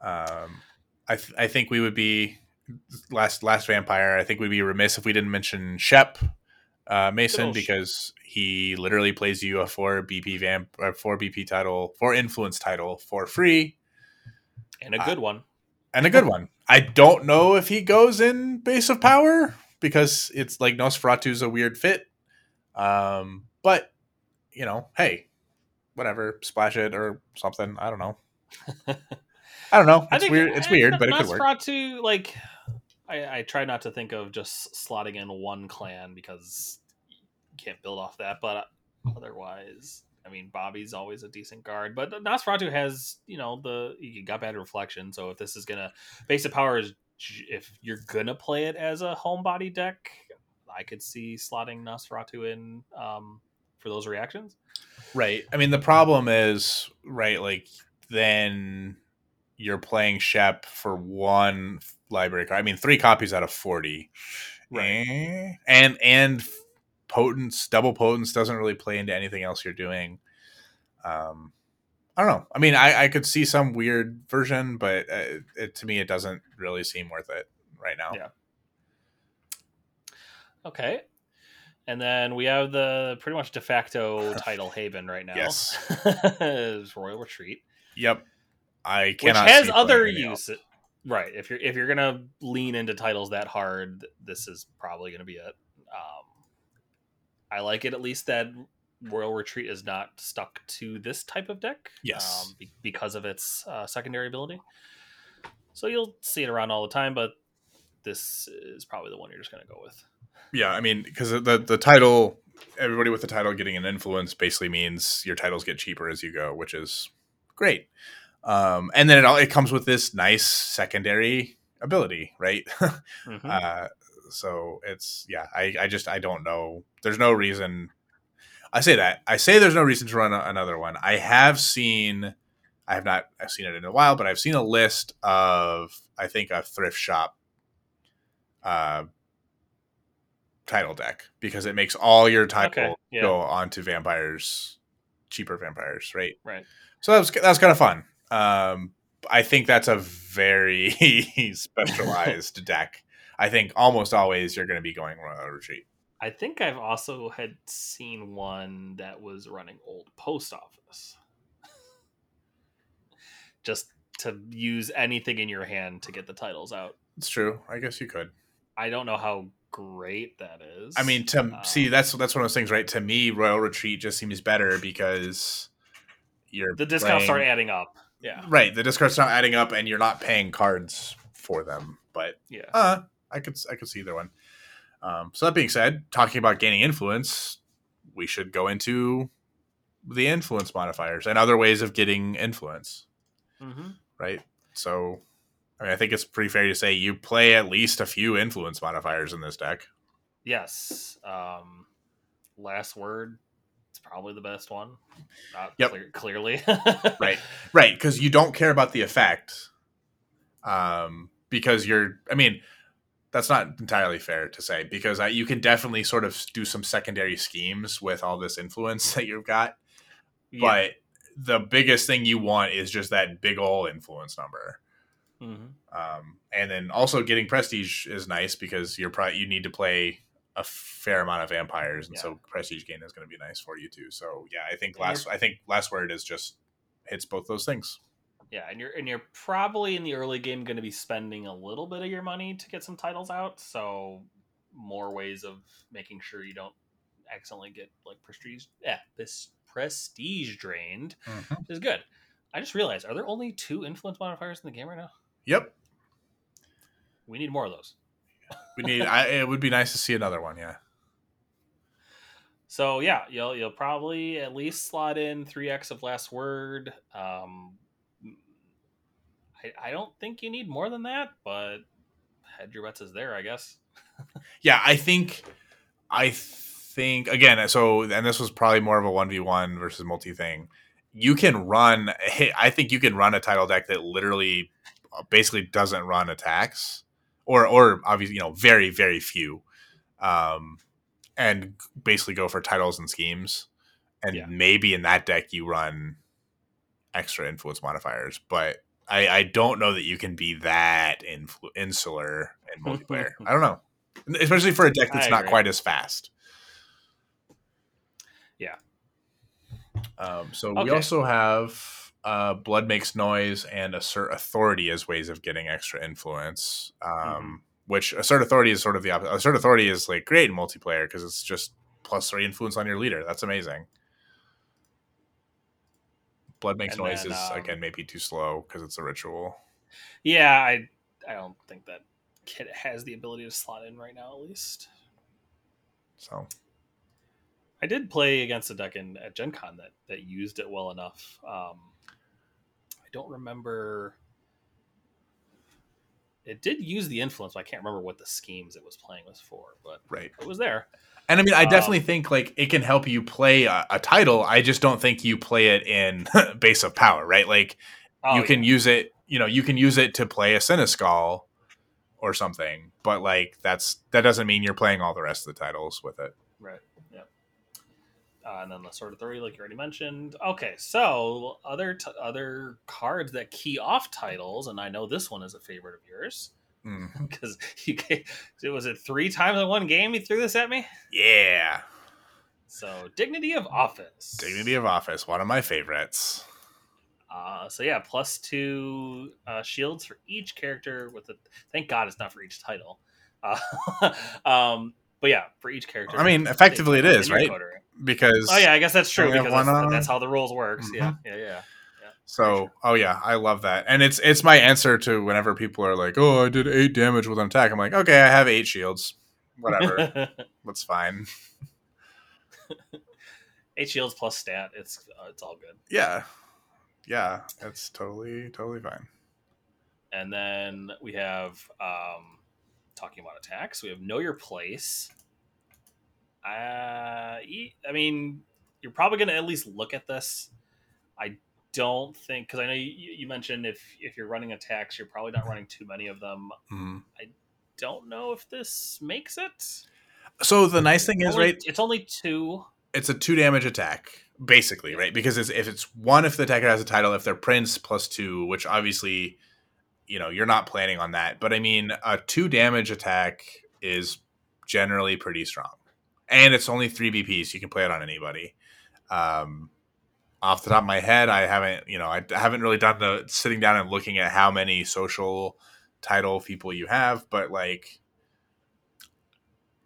Um I th- I think we would be last last vampire. I think we'd be remiss if we didn't mention Shep uh, Mason Shep. because he literally plays you a four BP vamp uh, four BP title, four influence title for free And a Uh, good one. And a good one. I don't know if he goes in base of power because it's like Nosferatu's a weird fit. Um, but you know, hey, whatever, splash it or something. I don't know. [laughs] I don't know. It's think weird. It's weird, but it could work. Nosferatu, like, I, I try not to think of just slotting in one clan because you can't build off that. But otherwise, I mean, Bobby's always a decent guard. But Nosferatu has, you know, the you got bad reflection. So if this is gonna base of power is if you're gonna play it as a homebody deck, I could see slotting Nosferatu in um, for those reactions. Right. I mean, the problem is right. Like then you're playing Shep for one library card. I mean, three copies out of forty. Right. Eh. And and potence, double potence doesn't really play into anything else you're doing. Um, I don't know. I mean, I, I could see some weird version, but uh, it, to me, it doesn't really seem worth it right now. Yeah. Okay. And then we have the pretty much de facto [laughs] title haven right now. Yes. [laughs] is Royal Retreat, Yep. I cannot. which has other use. Right. If you're if you're gonna lean into titles that hard, this is probably gonna be it. I like it at least that Royal Retreat is not stuck to this type of deck. Yes. Um, be- because of its uh, secondary ability. So you'll see it around all the time, but this is probably the one you're just gonna go with. Yeah, I mean, because the the title, everybody with the title getting an influence basically means your titles get cheaper as you go, which is great. Um, and then it all it comes with this nice secondary ability, right? [laughs] Mhm. uh, so it's yeah, I I just I don't know. There's no reason. I say that I say there's no reason to run a, another one. I have seen. I have not. I've seen it in a while, but I've seen a list of I think a thrift shop uh, title deck because it makes all your title Okay, yeah. go onto vampires, cheaper vampires, right? Right. So that was that was kind of fun. Um, I think that's a very [laughs] [laughs] specialized deck. I think almost always you're going to be going Royal Retreat. I think I've also had seen one that was running old post office. [laughs] Just to use anything in your hand to get the titles out. It's true. I guess you could. I don't know how great that is. I mean, to Um, see that's that's one of those things, right? To me, Royal Retreat just seems better because you're the discounts playing- start adding up. Yeah, right. The discards not adding up, and you're not paying cards for them. But yeah. uh, I could I could see either one. Um, so that being said, talking about gaining influence, we should go into the influence modifiers and other ways of getting influence. hmm right? So, I mean, I think it's pretty fair to say you play at least a few influence modifiers in this deck. Yes. Um, last word. It's probably the best one. Not Yep. clear, clearly. [laughs] Right. Right, because you don't care about the effect. Um, because you're, I mean, that's not entirely fair to say because I, you can definitely sort of do some secondary schemes with all this influence [laughs] that you've got. Yeah. But the biggest thing you want is just that big ol' influence number. Mhm. Um, and then also getting prestige is nice because you're probably you need to play a fair amount of vampires, and Yeah. so prestige gain is going to be nice for you too. So yeah, I think last I think last word is just hits both those things. Yeah, and you're and you're probably in the early game going to be spending a little bit of your money to get some titles out. So more ways of making sure you don't accidentally get like prestige, yeah, this prestige drained is good. I just realized, are there only two influence modifiers in the game right now? Yep, We need more of those. we need. I, it would be nice to see another one. Yeah, So yeah, you'll you'll probably at least slot in three X of last word. Um, I, I don't think you need more than that, but your bets is there, I guess. [laughs] yeah. I think I think again. So and this was probably more of a one v one versus multi thing. You can run. I think you can run a title deck that literally uh, basically doesn't run attacks, or or obviously you know very very few, um, and basically go for titles and schemes, and Yeah. maybe in that deck you run extra influence modifiers, but. I, I don't know that you can be that influ- insular in multiplayer. [laughs] I don't know, especially for a deck that's not quite as fast. Yeah. Um, so we also have uh, blood makes noise and assert authority as ways of getting extra influence. Um, Mm-hmm. Which assert authority is sort of the opposite. Assert authority is like great in multiplayer because it's just plus three influence on your leader. That's amazing. Blood makes And noise then, um, again maybe too slow because it's a ritual. Yeah, I I don't think that kit has the ability to slot in right now. At least So I did play against a deck in at Gen Con that that used it well enough. Um, I don't remember. It did use the influence, but I can't remember what the schemes it was playing was for. But right. it was there. And I mean, I Um, definitely think like it can help you play a, a title. I just don't think you play it in [laughs] base of power, right? Like Oh, you can yeah. use it, you know, you can use it to play a Seneschal or something, but like that's that doesn't mean you're playing all the rest of the titles with it. Right. Yep. Uh, and then the Sword three, like you already mentioned. Okay, so other t- other cards that key off titles, and I know this one is a favorite of yours [laughs] Because you ga- was it three times in one game you threw this at me. Yeah, So Dignity of Office. Dignity of Office, one of my favorites. Uh, so yeah, plus two uh, shields for each character. With a thank God it's not for each title. Uh, [laughs] um, but yeah, for each character. I mean, effectively it is, right? Because Oh yeah, I guess that's true because that's, on- that's how the rules works. Yeah, yeah, yeah. So, oh yeah, I love that, and it's it's my answer to whenever people are like, "Oh, I did eight damage with an attack." I'm like, "Okay, I have eight shields, whatever, [laughs] that's fine." [laughs] Eight shields plus stat. It's uh, it's all good. Yeah, yeah, it's totally totally fine. And then we have um, talking about attacks. We have know your place. Uh, I mean, you're probably going to at least look at this. I don't think because I know you, you mentioned if if you're running attacks, you're probably not running too many of them. Mhm. Don't know if this makes it. So the nice thing is, Only- right? It's only two. It's a two damage attack, basically, right? Because it's, if it's one, if the attacker has a title, if they're prince plus two, which obviously, you know, you're not planning on that. But I mean, a two damage attack is generally pretty strong, and it's only three BP, so you can play it on anybody. Um, off the top of my head, I haven't, you know, I haven't really done the sitting down and looking at how many social title people you have, but like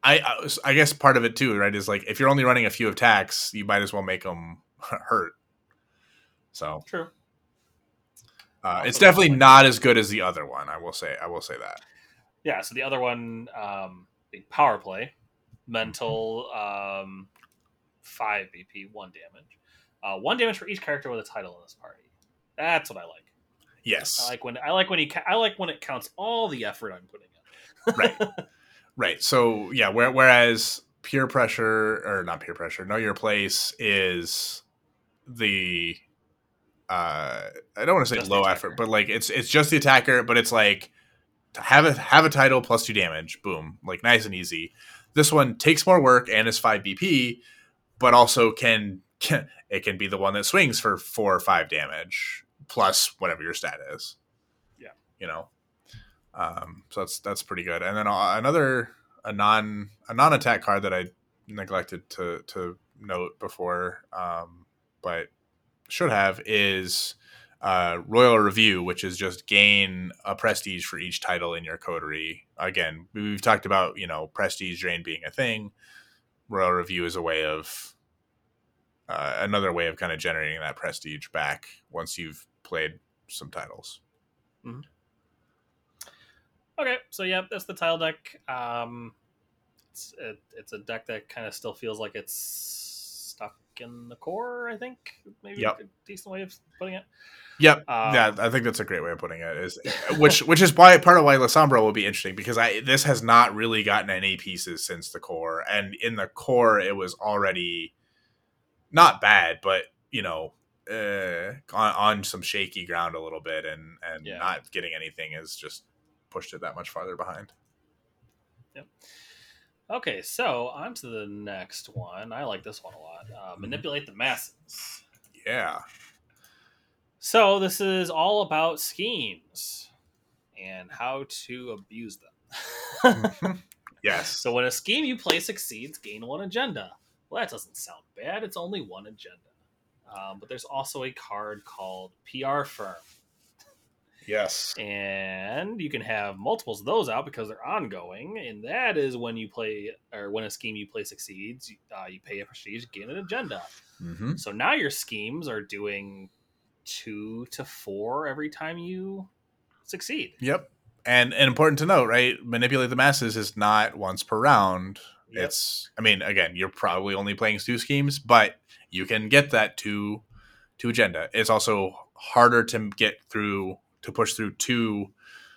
I I- I guess part of it too, right, is like if you're only running a few attacks, you might as well make them [laughs] hurt. So True. uh, it's definitely not as good as the other one. I will say. I will say that. Yeah. So the other one, um, big power play, mental, um, five BP, one damage, uh, one damage for each character with a title in this party. That's what I like. Yes. I like when I like when he I like when it counts all the effort I'm putting in. Right. [laughs] Right. So yeah, where, whereas peer pressure or not peer pressure, know your place is the uh I don't want to say Just low effort, but like it's it's just the attacker, but it's like have a have a title plus two damage, boom, like nice and easy. This one takes more work and is five BP, but also can, can it can be the one that swings for four or five damage plus whatever your stat is. Yeah. You know. Um, so that's that's pretty good. And then uh, another a non a non attack card that I neglected to to note before, um, but should have is uh, Royal Review, which is just gain a prestige for each title in your coterie. Again, we've talked about you know prestige drain being a thing. Royal Review is a way of uh, another way of kind of generating that prestige back once you've played some titles. Okay, so yeah, that's the tile deck. Um, it's it, it's a deck that kind of still feels like it's stuck in the core. I think maybe Yep. a decent way of putting it. Yep. Um, yeah, I think that's a great way of putting it. Is [laughs] which which is why part of why Lasombra will be interesting because I this has not really gotten any pieces since the core, and in the core it was already not bad, but you know uh, on, on some shaky ground a little bit, and and Yeah. not getting anything has just pushed it that much farther behind. Yep. Okay, so on to the next one. I like this one a lot. Uh, manipulate the masses. Yeah. So this is all about schemes and how to abuse them. [laughs] [laughs] Yes. so when a scheme you play succeeds, gain one agenda. Well, that doesn't sound bad. It's only one agenda. Um, but there's also a card called PR Firm. Yes. and you can have multiples of those out because they're ongoing and that is when you play or when a scheme you play succeeds uh, you pay a prestige gain an agenda hmm so now your schemes are doing two to four every time you succeed Yep. And, and important to note, right? Manipulate the masses is not once per round. Yep. It's, I mean, again, you're probably only playing two schemes, but you can get that to to agenda. It's also harder to get through to push through two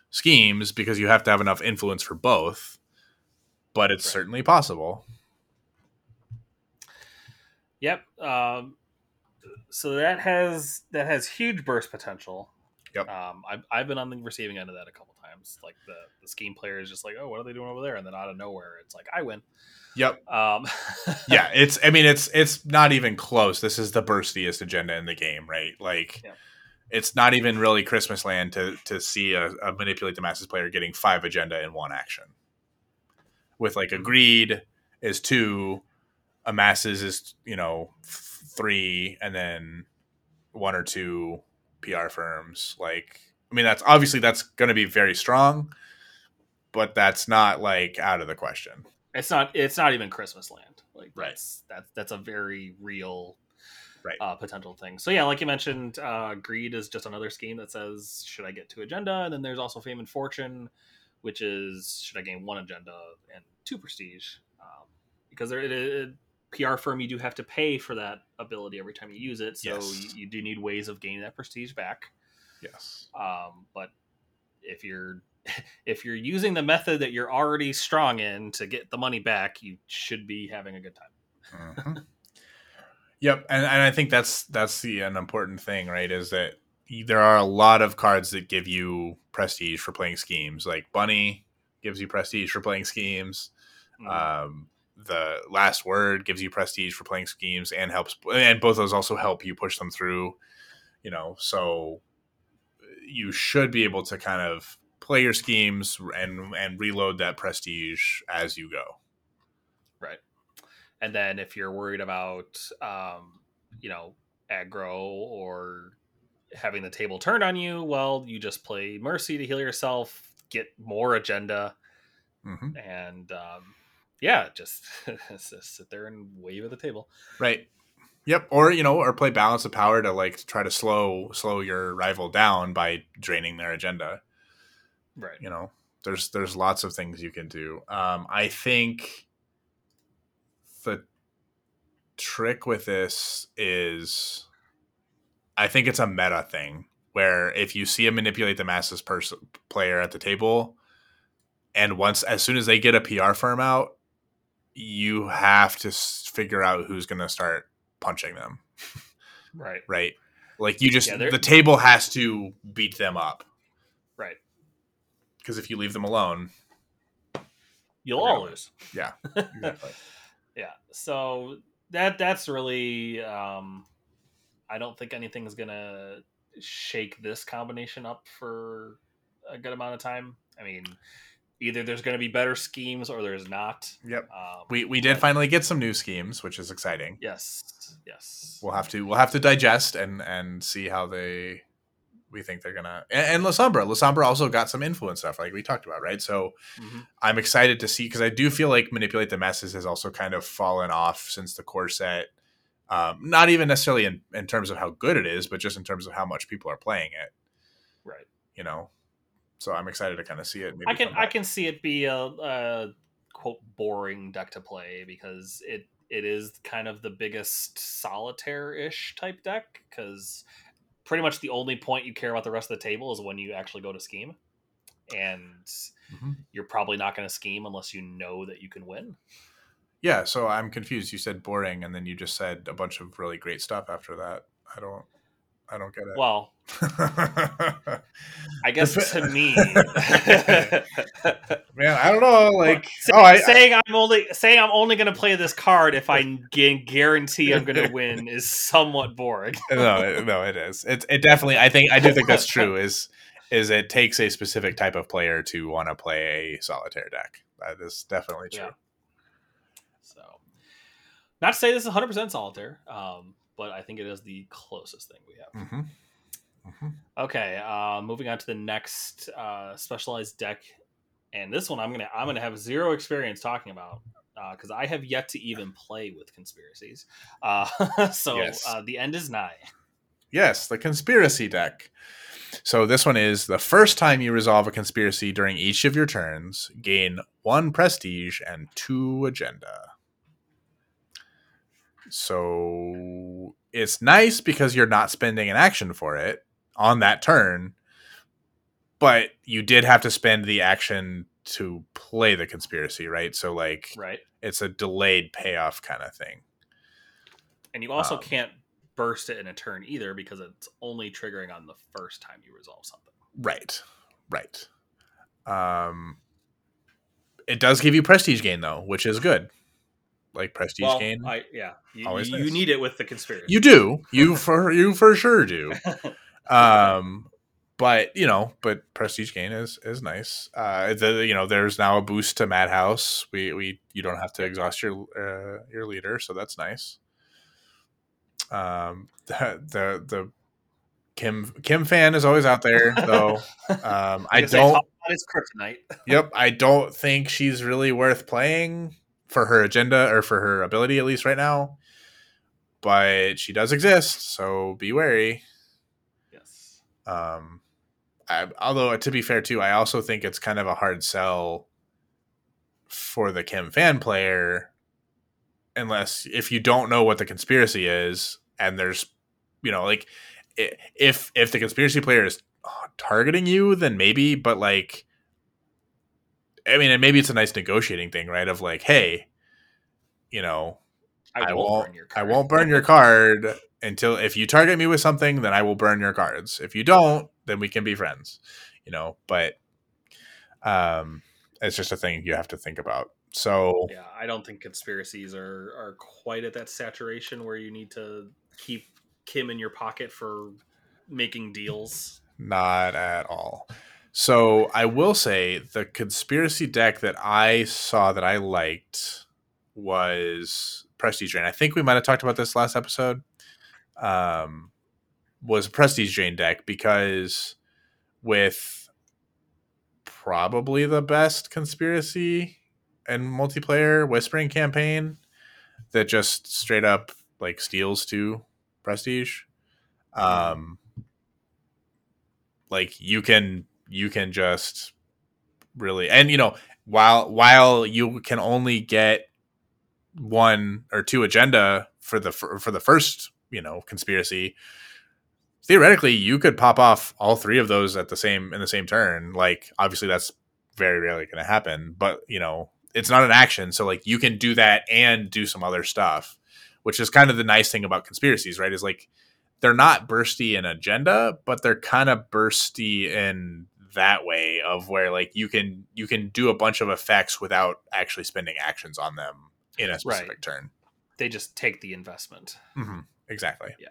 schemes because you have to have enough influence for both. But it's Right. certainly possible. yep um, so that has that has huge burst potential Yep. um, I've, I've been on the receiving end of that a couple times like the, the scheme player is just like oh what are they doing over there and then out of nowhere it's like i win Yep. um, [laughs] Yeah, it's I mean it's it's not even close. This is the burstiest agenda in the game, right? Like Yeah. it's not even really Christmas land to to see a, a manipulate the masses player getting five agenda in one action. With like a greed is two, a masses is you know three, and then one or two PR firms. Like I mean that's obviously that's going to be very strong, but that's not like out of the question. it's not it's not even christmas land like Right. that's that's that's a very real Right. uh, potential thing so yeah like you mentioned uh, greed is just another scheme that says should i get to agenda and then there's also fame and fortune which is should i gain one agenda and two prestige um, because there it, it, pr firm you do have to pay for that ability every time you use it so Yes. you, you do need ways of gaining that prestige back Yes. um, but if you're [laughs] if you're using the method that you're already strong in to get the money back, you should be having a good time. Mhm. [laughs] yep, and, and I think that's that's the an important thing, right? Is that there are a lot of cards that give you prestige for playing schemes. Like Bunny gives you prestige for playing schemes. Mm. Um, the last word gives you prestige for playing schemes and helps, and both those also help you push them through. You know, so you should be able to kind of play your schemes and and reload that prestige as you go. right. And then if you're worried about, um, you know, aggro or having the table turned on you, well, you just play Mercy to heal yourself, get more agenda, hmm and um, yeah, just, [laughs] just sit there and wave at the table. Right. Yep. Or you know, or play balance of power to like try to slow slow your rival down by draining their agenda. Right. You know, there's there's lots of things you can do. Um, I think the trick with this is, I think it's a meta thing where if you see a manipulate the masses person player at the table, and once as soon as they get a PR firm out, you have to figure out who's going to start punching them. Right. [laughs] Right. Like you just yeah, the table has to beat them up Right. because if you leave them alone, You'll all lose. yeah, [laughs] exactly. Yeah. So that that's really um I don't think anything's gonna shake this combination up for a good amount of time. I mean, either there's gonna be better schemes or there's not. yep. Um, We we did but- finally get some new schemes, which is exciting. Yes. Yes. We'll have to we'll have to digest and and see how they we think they're gonna and, and Lasombra. La Sombra also got some influence stuff like we talked about, right? So Mhm. I'm excited to see because I do feel like manipulate the masses has also kind of fallen off since the core set. Um, not even necessarily in, in terms of how good it is, but just in terms of how much people are playing it. Right. You know, so I'm excited to kind of see it. maybe I can I can see it be a, a quote boring deck to play because it it is kind of the biggest solitaire ish type deck because pretty much the only point you care about the rest of the table is when you actually go to scheme, and Mhm. you're probably not going to scheme unless you know that you can win. Yeah, so I'm confused. You said boring, and then you just said a bunch of really great stuff after that. I don't, I don't get it. Well, [laughs] I guess to me, [laughs] Man, I don't know. Like, Say- oh, I, I- saying I'm only saying I'm only going to play this card if I gu- guarantee I'm going to win is somewhat boring. [laughs] no, no, it is. It, it definitely. I think I do think that's true. Is is it takes a specific type of player to want to play a solitaire deck. That is definitely true. Yeah. So, not to say this is 100 percent solitaire, um, but I think it is the closest thing we have. hmm hmm Okay, uh, moving on to the next uh, specialized deck, and this one I'm gonna I'm gonna have zero experience talking about because I have yet to even play with conspiracies. Uh, [laughs] so Yes. uh, the end is nigh. Yes, the conspiracy deck. So this one is the first time you resolve a conspiracy during each of your turns, gain one prestige and two agenda. So it's nice because you're not spending an action for it on that turn, but you did have to spend the action to play the conspiracy, right? So like Right, it's a delayed payoff kind of thing. and you also Um, can't burst it in a turn either because it's only triggering on the first time you resolve something. Right. Right. Um it does give you prestige gain though, which is good. Like prestige well, gain. I yeah, you, Always you, need it with the conspiracy. you do. You [laughs] for you for sure do. [laughs] Um but you know, but prestige gain is is nice. Uh the, you know, there's now a boost to Madhouse. We we you don't have to exhaust your uh, your leader, so that's nice. Um the the, the Kim Kim fan is always out there [laughs] though. Um I don't kryptonite. yep, I don't think she's really worth playing for her agenda or for her ability, at least right now. But she does exist, so be wary. yes. Um, I, although to be fair too, I also think it's kind of a hard sell for the Kim fan player, unless if you don't know what the conspiracy is, and there's, you know, like if if the conspiracy player is targeting you, then maybe, but like, I mean, and maybe it's a nice negotiating thing, right? Of like, hey, you know, I won't. burn your I won't burn your card until if you target me with something, then I will burn your cards. If you don't, then we can be friends. You know, but um, it's just a thing you have to think about. So Yeah, I don't think conspiracies are are quite at that saturation where you need to keep Kim in your pocket for making deals. not at all. So I will say the conspiracy deck that I saw that I liked was Prestige Drain. I think we might have talked about this last episode. Um, was a Prestige Drain deck because with probably the best conspiracy and multiplayer whispering campaign that just straight up like steals to prestige. Um, like you can you can just really and you know while while you can only get one or two agenda for the for, for the first you know conspiracy theoretically you could pop off all three of those at the same in the same turn. Like obviously that's very rarely going to happen but you know it's not an action. So like you can do that and do some other stuff which is kind of the nice thing about conspiracies right? Is like they're not bursty in agenda but they're kind of bursty in that way of where like you can you can do a bunch of effects without actually spending actions on them in a specific Right. turn They just take the investment. hmm exactly Yeah.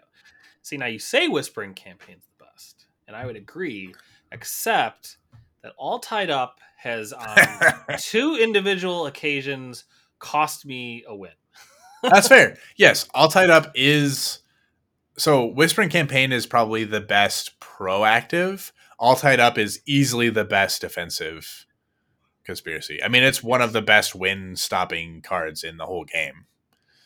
See, now you say Whispering Campaign's the best, and I would agree, except that All Tied Up has on [laughs] two individual occasions cost me a win. [laughs] That's fair. Yes, all tied up is so whispering campaign is probably the best proactive. All tied up is easily the best defensive conspiracy. I mean, it's one of the best win stopping cards in the whole game.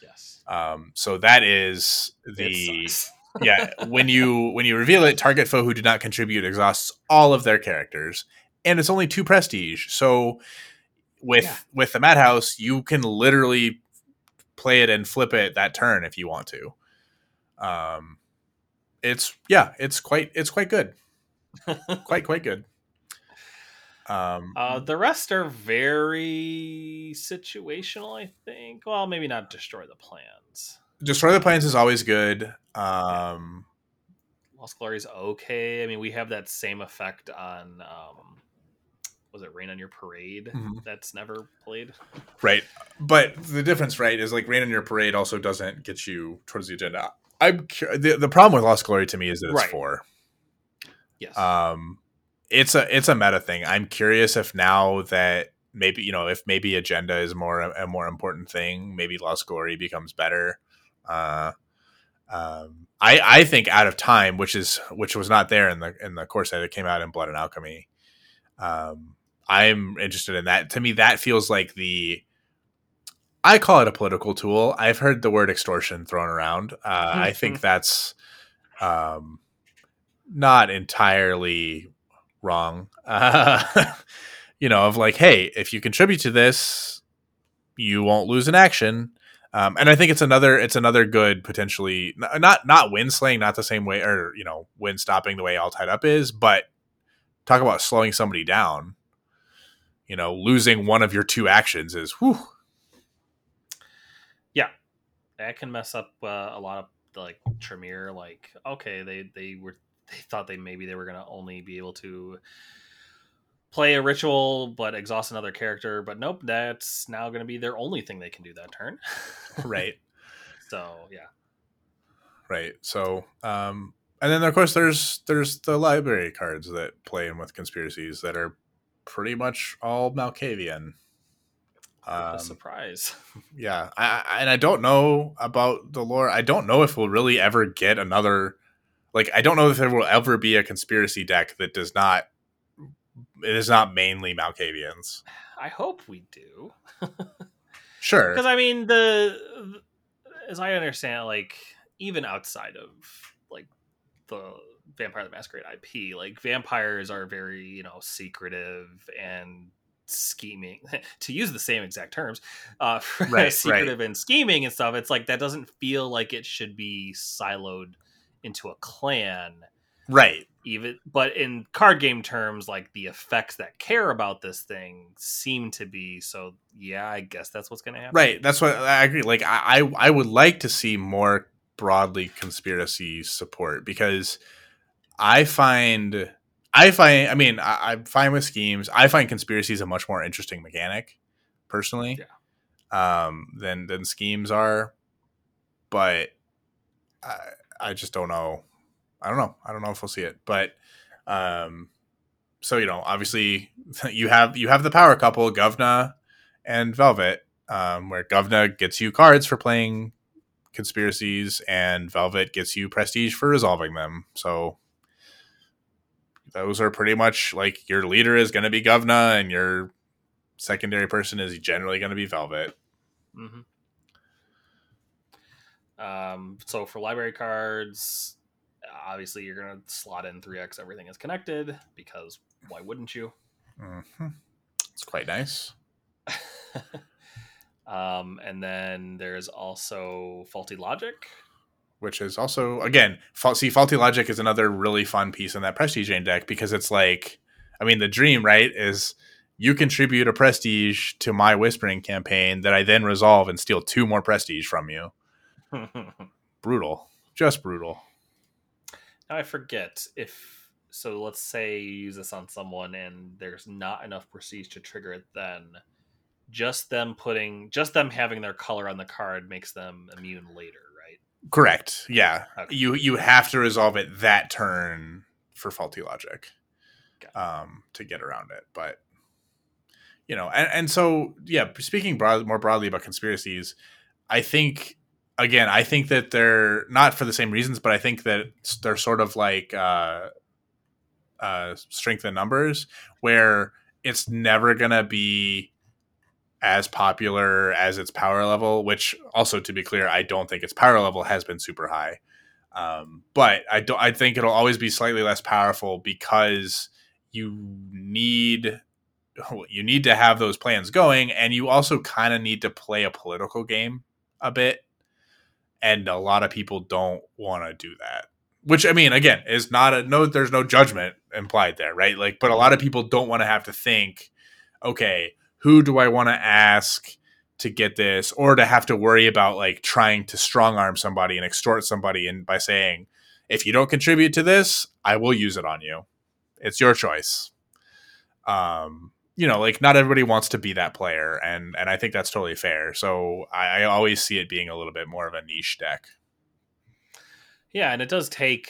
Yes. Um, so that is the [laughs] yeah when you when you reveal it, target foe who did not contribute exhausts all of their characters, and it's only two prestige. So with Yeah. with the madhouse, you can literally play it and flip it that turn if you want to. Um, it's yeah, it's quite it's quite good, quite [laughs] quite good. Um, Uh, the rest are very situational, I think. Well, maybe not destroy the plans. destroy the plans is always good. Um, Lost Glory is okay. I mean, we have that same effect on um was it Rain on Your Parade? Mhm. That's never played. Right. But the difference, right, is like Rain on Your Parade also doesn't get you towards the agenda. I'm the, the problem with Lost Glory to me is that it's Right. four. Yes. Um, it's a it's a meta thing. I'm curious if now that maybe you know if maybe agenda is more a more important thing, maybe Lost Glory becomes better. Uh, um, I I think out of time, which is which was not there in the in the core set that came out in Blood and Alchemy. Um, I'm interested in that. To me, that feels like the I call it a political tool. I've heard the word extortion thrown around. Uh, I think [laughs] that's um, not entirely wrong. Uh, [laughs] you know, of like, hey, if you contribute to this, you won't lose an action. Um, and I think it's another it's another good potentially not not win slaying, not the same way or you know win stopping the way all tied up is, but talk about slowing somebody down. You know, losing one of your two actions is whew, yeah that can mess up uh, a lot of like Tremere. Like, okay, they they were they thought they maybe they were gonna only be able to play a ritual but exhaust another character, but nope, that's now gonna be their only thing they can do that turn. [laughs] right. so yeah, right so um and then of course there's there's the library cards that play in with conspiracies that are pretty much all malkavian um, surprise. [laughs] yeah I, I and i don't know about the lore i don't know if we'll really ever get another like i don't know if there will ever be a conspiracy deck that does not it is not mainly malkavians I hope we do. [laughs] sure because I mean the as I understand, like even outside of like the Vampire the Masquerade IP, like vampires are very you know secretive and scheming [laughs] to use the same exact terms uh [laughs] Right, right. secretive and scheming and stuff it's like that doesn't feel like it should be siloed into a clan right even but in card game terms like the effects that care about this thing seem to be so yeah i guess that's what's gonna happen Right. That's what I agree. Like I, I, I would like to see more broadly conspiracy support because I find I find I mean I, I'm fine with schemes. I find conspiracies a much more interesting mechanic, personally. Um, than than schemes are. But I I just don't know. I don't know. I don't know if we'll see it. But um so you know, obviously [laughs] you have you have the power couple, Govna and Velvet, um, where Govna gets you cards for playing conspiracies, and Velvet gets you prestige for resolving them. So those are pretty much like your leader is going to be Govna, and your secondary person is generally going to be Velvet. Mm-hmm. Um, so for library cards, obviously you're gonna slot in 3x. Everything is connected because why wouldn't you? Mm-hmm. It's quite nice. [laughs] um, and then there's also faulty logic, which is also again, fa- see, faulty logic is another really fun piece in that prestige game deck because it's like, I mean, the dream right is you contribute a prestige to my whispering campaign that I then resolve and steal two more prestige from you. [laughs] brutal, just brutal. Now I forget if so. Let's say you use this on someone and there's not enough prestige to trigger it. Then just them putting, just them having their color on the card makes them immune later, right? Correct. Yeah. Okay. You you have to resolve it that turn for faulty logic, um, to get around it. But you know, and, and so yeah. Speaking broad, more broadly about conspiracies, I think again, I think that they're not for the same reasons, but I think that they're sort of like uh, uh, strength in numbers, where it's never gonna be as popular as its power level. Which also, to be clear, I don't think its power level has been super high. Um, but I don't. I think it'll always be slightly less powerful because you need [laughs] you need to have those plans going, and you also kind of need to play a political game a bit and a lot of people don't want to do that. Which i mean again is not a no there's no judgment implied there right? Like but a lot of people don't want to have to think okay who do i want to ask to get this? Or to have to worry about like trying to strong arm somebody and extort somebody and by saying if you don't contribute to this i will use it on you. It's your choice. Um you know, like not everybody wants to be that player, and and I think that's totally fair. So I, I always see it being a little bit more of a niche deck. Yeah, and it does take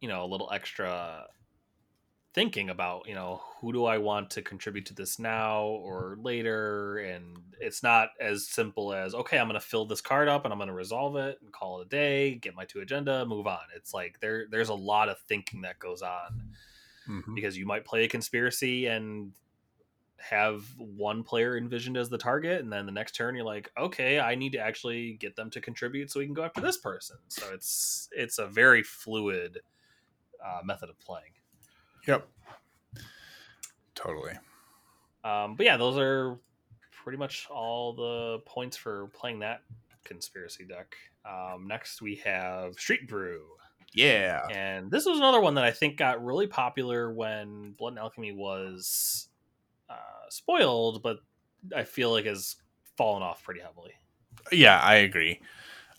you know a little extra thinking about you know who do I want to contribute to this now or later, and it's not as simple as okay, I'm going to fill this card up and I'm going to resolve it and call it a day, get my two agenda, move on. It's like there there's a lot of thinking that goes on. Mm-hmm. Because you might play a conspiracy and have one player envisioned as the target and then the next turn you're like okay i need to actually get them to contribute so we can go after this person. So it's it's a very fluid uh, method of playing. Yep. Totally. Um, but yeah those are pretty much all the points for playing that conspiracy deck. Um, next we have street brew. Yeah. And this was another one that i think got really popular when blood and alchemy was uh, spoiled, but I feel like has fallen off pretty heavily. Yeah, I agree.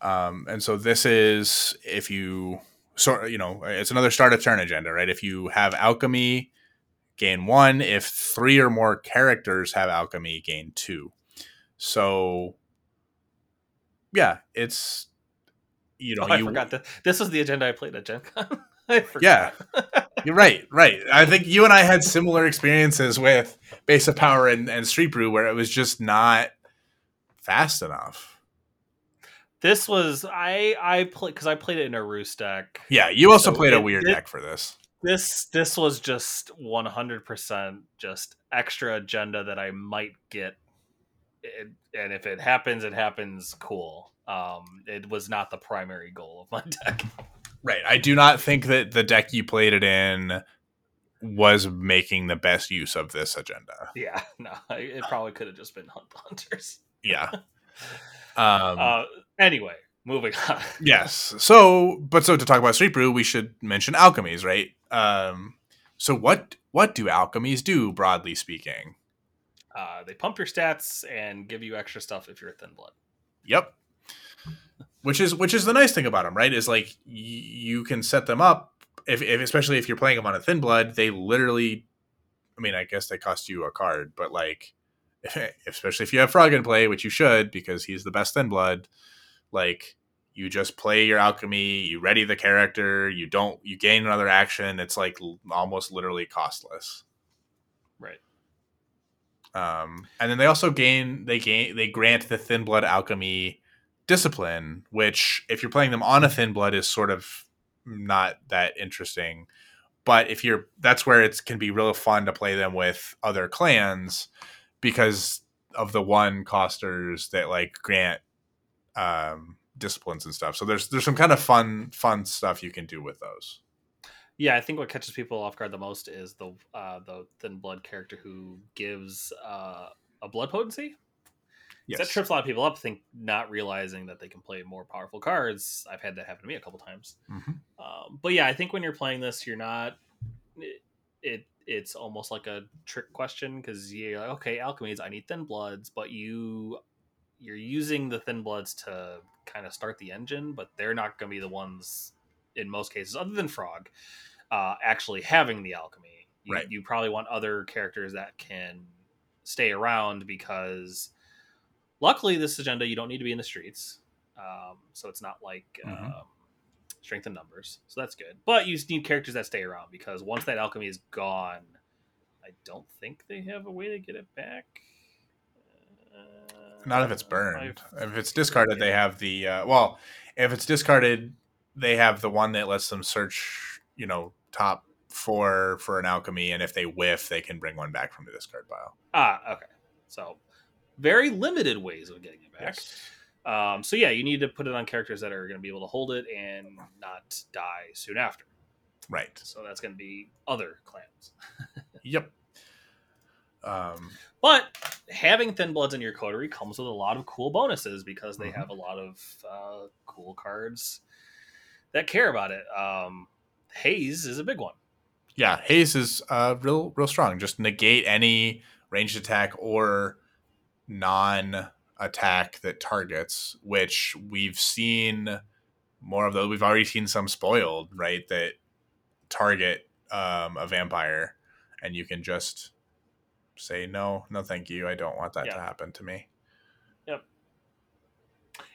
Um, and so this is if you sort you know it's another start of turn agenda, right? If you have alchemy, gain one. If three or more characters have alchemy, gain two. So yeah, it's you know oh, you, I forgot that this was the agenda I played at Gen Con. [laughs] [laughs] yeah, you're right, right. I think you and I had similar experiences with Base of Power and, and Street Brew where it was just not fast enough. This was I I played because I played it in a Roost deck. Yeah, you also so played it, a weird it, deck for this. This this was just 100 percent just extra agenda that I might get, it, and if it happens, it happens. Cool. Um, it was not the primary goal of my [laughs] deck. Right. I do not think that the deck you played it in was making the best use of this agenda. Yeah, [laughs] no, it probably could have just been hunt hunters. [laughs] Yeah. Um, uh, anyway, moving on. [laughs] yes. So, but so to talk about Street Brew, we should mention alchemies, right? Um, so what what do alchemies do, broadly speaking? Uh, they pump your stats and give you extra stuff if you're thin blood. Yep which is which is the nice thing about them, right? Is like y- you can set them up if, if especially if you're playing them on a thin blood, they literally. I mean, I guess they cost you a card, but like, [laughs] especially if you have Frog in play, which you should because he's the best thin blood. Like, you just play your alchemy, you ready the character, you don't, you gain another action. It's like almost literally costless. Right. Um, and then they also gain, they gain, they grant the thin blood alchemy discipline, which if you're playing them on a thin blood is sort of not that interesting. But if you're that's where it can be real fun to play them with other clans because of the one costers that like grant um disciplines and stuff. So there's there's some kind of fun fun stuff you can do with those. Yeah, I think what catches people off guard the most is the uh, the thin blood character who gives uh, a blood potency. Yes. That trips a lot of people up, think not realizing that they can play more powerful cards. I've had that happen to me a couple times. Mm-hmm. Um, but yeah, I think when you're playing this, you're not. It, it it's almost like a trick question because you're like, okay, alchemies, I need thin bloods, but you you're using the thin bloods to kind of start the engine, but they're not going to be the ones in most cases, other than Frog, uh, actually having the alchemy. You, right. you probably want other characters that can stay around because luckily this agenda you don't need to be in the streets, um, so it's not like. Mm-hmm. Um, strength in numbers, so that's good. But you need characters that stay around because once that alchemy is gone, I don't think they have a way to get it back. Not if it's burned. If it's discarded, they have the uh, well. If it's discarded, they have the one that lets them search. You know, top four for an alchemy, and if they whiff, they can bring one back from the discard pile. Ah, okay. So very limited ways of getting it back. Yes. Um, so yeah, you need to put it on characters that are going to be able to hold it and not die soon after. Right. So that's going to be other clans. [laughs] yep. Um, but having thin bloods in your coterie comes with a lot of cool bonuses because they mm-hmm. have a lot of uh, cool cards that care about it. Um, Haze is a big one. Yeah, Haze is uh, real, real strong. Just negate any ranged attack or non attack that targets, which we've seen more of those. We've already seen some spoiled, right? That target um, a vampire, and you can just say no, no, thank you. I don't want that yeah. to happen to me. Yep.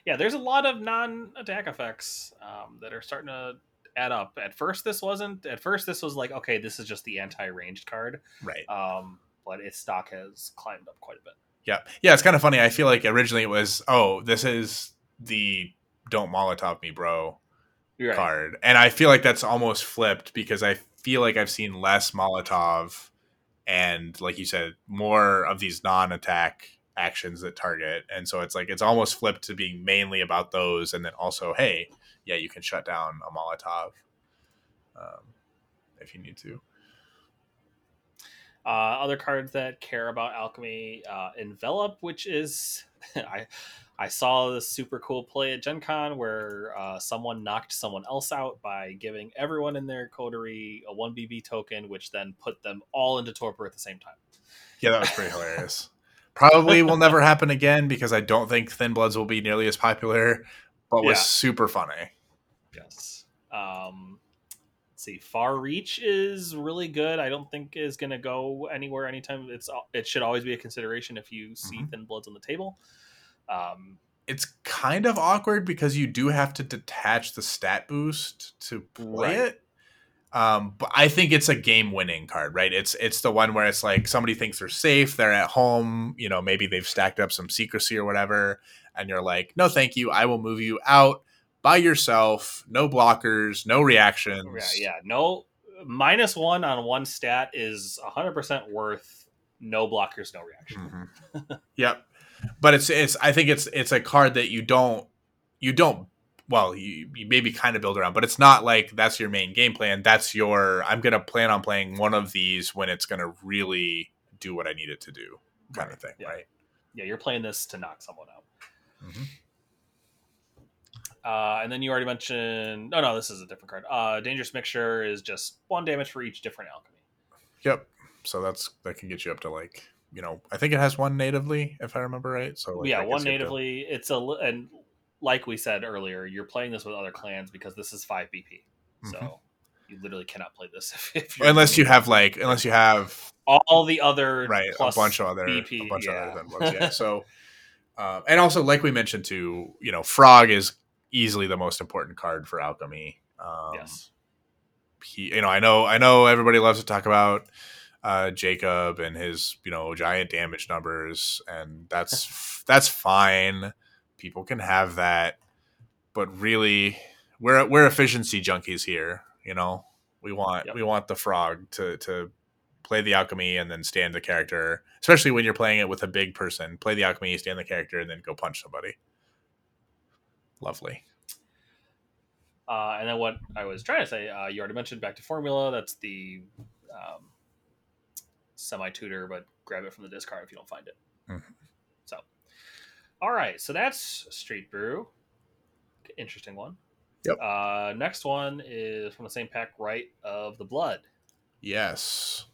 Yeah, there's a lot of non-attack effects um, that are starting to add up. At first, this wasn't. At first, this was like, okay, this is just the anti-ranged card, right? Um, but its stock has climbed up quite a bit. Yeah, yeah, it's kind of funny. I feel like originally it was, oh, this is the "Don't Molotov Me, bro" right. card, and I feel like that's almost flipped because I feel like I've seen less Molotov and like you said more of these non-attack actions that target and so it's like it's almost flipped to being mainly about those and then also hey yeah you can shut down a molotov um, if you need to uh, other cards that care about alchemy uh, envelop which is [laughs] i I saw this super cool play at Gen Con where uh, someone knocked someone else out by giving everyone in their coterie a 1BB token, which then put them all into torpor at the same time. Yeah, that was pretty hilarious. Probably will never happen again because I don't think Thin Bloods will be nearly as popular, but was yeah. super funny. Yes. Um, see. Far Reach is really good. I don't think is going to go anywhere anytime. It's it should always be a consideration if you see mm-hmm. Thin Bloods on the table. Um, it's kind of awkward because you do have to detach the stat boost to play right. it. Um, but I think it's a game winning card, right? It's it's the one where it's like somebody thinks they're safe, they're at home, you know, maybe they've stacked up some secrecy or whatever, and you're like, no, thank you, I will move you out by yourself, no blockers, no reactions. Yeah, yeah, no minus one on one stat is hundred percent worth no blockers, no reaction. Mm-hmm. [laughs] yep but it's it's I think it's it's a card that you don't you don't well you, you maybe kind of build around, but it's not like that's your main game plan. That's your I'm gonna plan on playing one of these when it's gonna really do what I need it to do, kind right. of thing, yeah. right? Yeah, you're playing this to knock someone out. Mm-hmm. Uh, and then you already mentioned. No, no, this is a different card. Uh, Dangerous Mixture is just one damage for each different alchemy. Yep. So that's that can get you up to like you know, I think it has one natively, if I remember right. So like, yeah, one natively. To... It's a and like we said earlier, you're playing this with other clans because this is five BP. Mm-hmm. So you literally cannot play this [laughs] if, if unless you have like unless you have all the other right a bunch of other BP, a bunch yeah. of other yeah. so um, [laughs] and also like we mentioned too, you know, Frog is easily the most important card for Alchemy. Um, yes. He, you know, I know, I know everybody loves to talk about uh, Jacob and his you know giant damage numbers, and that's that's fine. People can have that, but really, we're we're efficiency junkies here. You know, we want yep. we want the frog to to play the alchemy and then stand the character. Especially when you're playing it with a big person, play the alchemy, stand the character, and then go punch somebody. Lovely. Uh, and then what I was trying to say, uh, you already mentioned back to formula. That's the um, semi tutor, but grab it from the discard if you don't find it. Mhm. So, all right, so that's Street Brew. Interesting one. Yep. Uh, next one is from the same pack, right of the blood. Yes.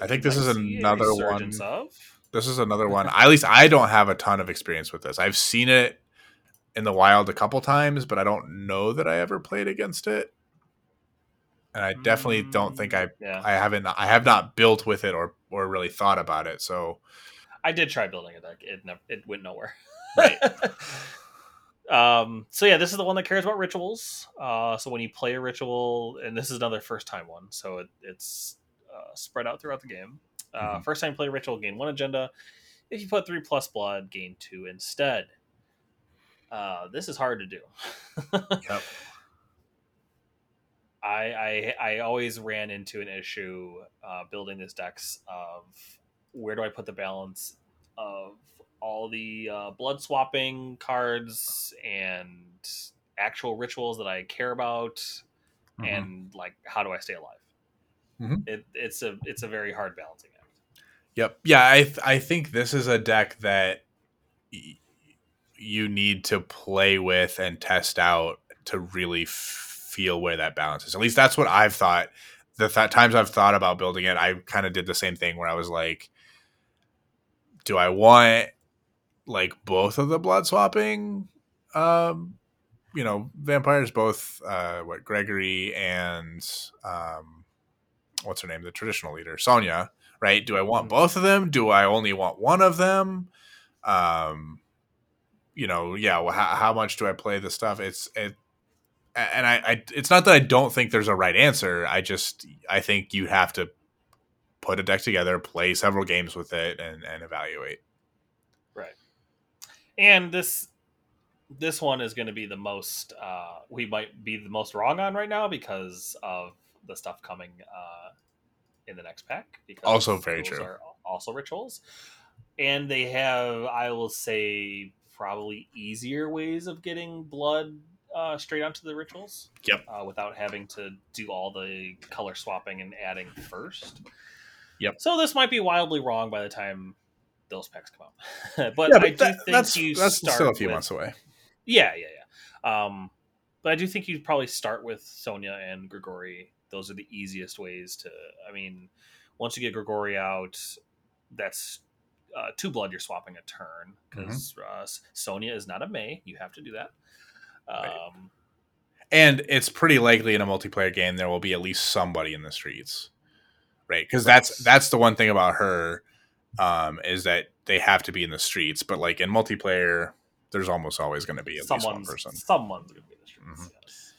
I think this is see a another one. Of. This is another one. At least I don't have a ton of experience with this. I've seen it in the wild a couple times, but I don't know that I ever played against it. And I definitely don't think I Yeah, I haven't I have not built with it or or really thought about it. So I did try building a deck. It never, it went nowhere. [laughs] Right. um. So yeah, this is the one that cares about rituals. Uh. So when you play a ritual, and this is another first time one, so it, it's uh, spread out throughout the game. Uh, Mhm. First time play ritual, gain one agenda. If you put three plus blood, gain two instead. Uh, this is hard to do. Yep. [laughs] I, I I always ran into an issue uh, building this decks of where do I put the balance of all the uh, blood swapping cards and actual rituals that I care about, Mhm. and like how do I stay alive? Mhm. It, it's a it's a very hard balancing act. Yep. Yeah, I th- I think this is a deck that you need to play with and test out to really f- feel where that balance is. At least that's what I've thought. The th- times I've thought about building it, I kind of did the same thing where I was like, do I want like both of the blood swapping um you know vampires both uh what Gregory and um what's her name the traditional leader Sonya right? Do I want Mhm. both of them? Do I only want one of them? Um, you know, yeah. Well, how, how much do I play this stuff? It's it, and I, I, it's not that I don't think there's a right answer. I just, I think you have to put a deck together, play several games with it, and and evaluate. Right. And this this one is going to be the most uh, we might be the most wrong on right now because of the stuff coming uh, in the next pack. Because Also very true. Are also rituals, and they have I will say probably easier ways of getting blood uh, straight onto the rituals. Yep. Uh, without having to do all the color swapping and adding first. Yep. So this might be wildly wrong by the time those packs come out. [laughs] but yeah, I do that- think that's you that's start still a few with, months away. Yeah, yeah, yeah. Um, but I do think you'd probably start with Sonia and Grigori. Those are the easiest ways to. I mean, once you get Grigori out, that's uh, two blood. You're swapping a turn because uh, Sonia is not a May. You have to do that. Right. Um, and it's pretty likely in a multiplayer game there will be at least somebody in the streets right because that's that's the one thing about her um is that they have to be in the streets but like in multiplayer there's almost always going to be at least one person someone's gonna be in the streets. Mhm. Yes.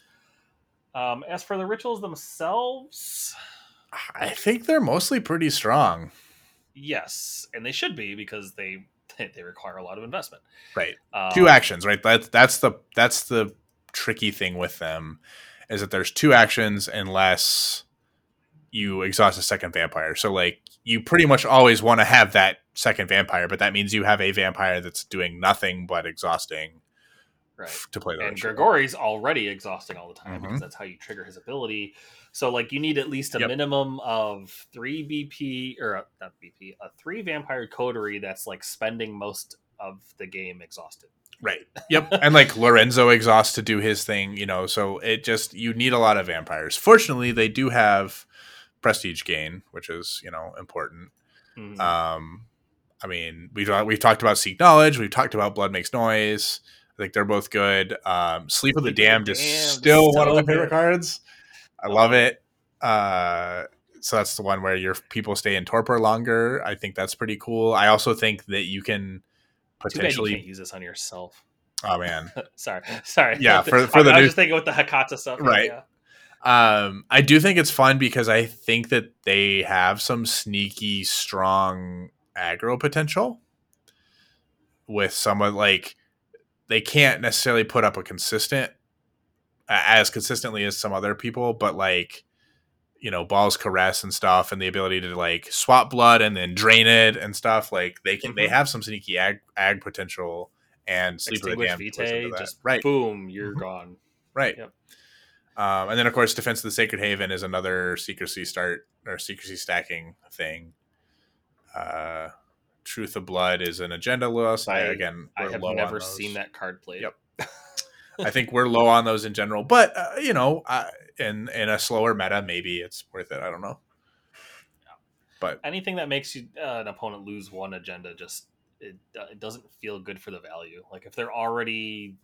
Um, as for the rituals themselves, i think they're mostly pretty strong yes, and they should be because they [laughs] they require a lot of investment. right Um, two actions right that's that's the that's the tricky thing with them is that there's two actions unless you exhaust a second vampire so like you pretty much always want to have that second vampire but that means you have a vampire that's doing nothing but exhausting right. to play the and. Grigori's already exhausting all the time Mhm. because that's how you trigger his ability. So like you need at least a Yep. minimum of three BP or uh, not BP, a three vampire coterie that's like spending most of the game exhausted. right yep [laughs] and like lorenzo exhausts to do his thing you know so it just you need a lot of vampires fortunately they do have prestige gain which is you know important Mhm. Um, I mean, we've we've talked about seek knowledge. We've talked about blood makes noise. I think they're both good. Um, Sleep of the Sleep of the Damned is still one of my favorite cards. I love it. Uh, so that's the one where your people stay in torpor longer. I think that's pretty cool. I also think that you can you potentially. can't use this on yourself. Oh man, [laughs] sorry, sorry. Yeah, [laughs] for- for I, the I was new- just thinking with the Hecata stuff. Right. Yeah. Um, I do think it's fun because I think that they have some sneaky, strong aggro potential with someone like they can't necessarily put up a consistent as consistently as some other people, but like you know balls caress and stuff and the ability to like swap blood and then drain it and stuff like they can they Mhm. have some sneaky ag, ag potential and sleep of the vitae, just right boom, you're Mhm. gone. right Yep. um, and then of course defense of the sacred haven is another secrecy start or secrecy stacking thing uh truth of blood is an agenda loss I, again I have never seen that card played. Yep. I think we're low on those in general, but uh, you know, uh, in in a slower meta, maybe it's worth it. I don't know. But Anything that makes you uh, an opponent lose one agenda just it, uh, it doesn't feel good for the value. Like if they're already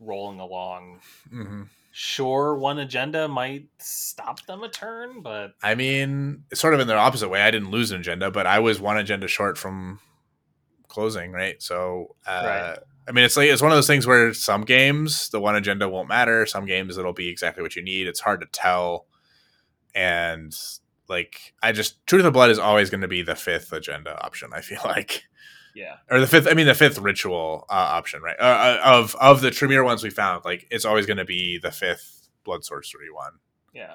rolling along, mhm. sure, one agenda might stop them a turn, but I mean, sort of in the opposite way. I didn't lose an agenda, but I was one agenda short from closing, right? So, uh, Right. I mean, it's like it's one of those things where some games the one agenda won't matter. Some games it'll be exactly what you need. It's hard to tell, and like I just Truth of Blood is always going to be the fifth agenda option. I feel [laughs] like. yeah, or the fifth i mean the fifth ritual uh, option right uh, uh, of of the Tremere ones we found like it's always going to be the fifth blood sorcery one yeah.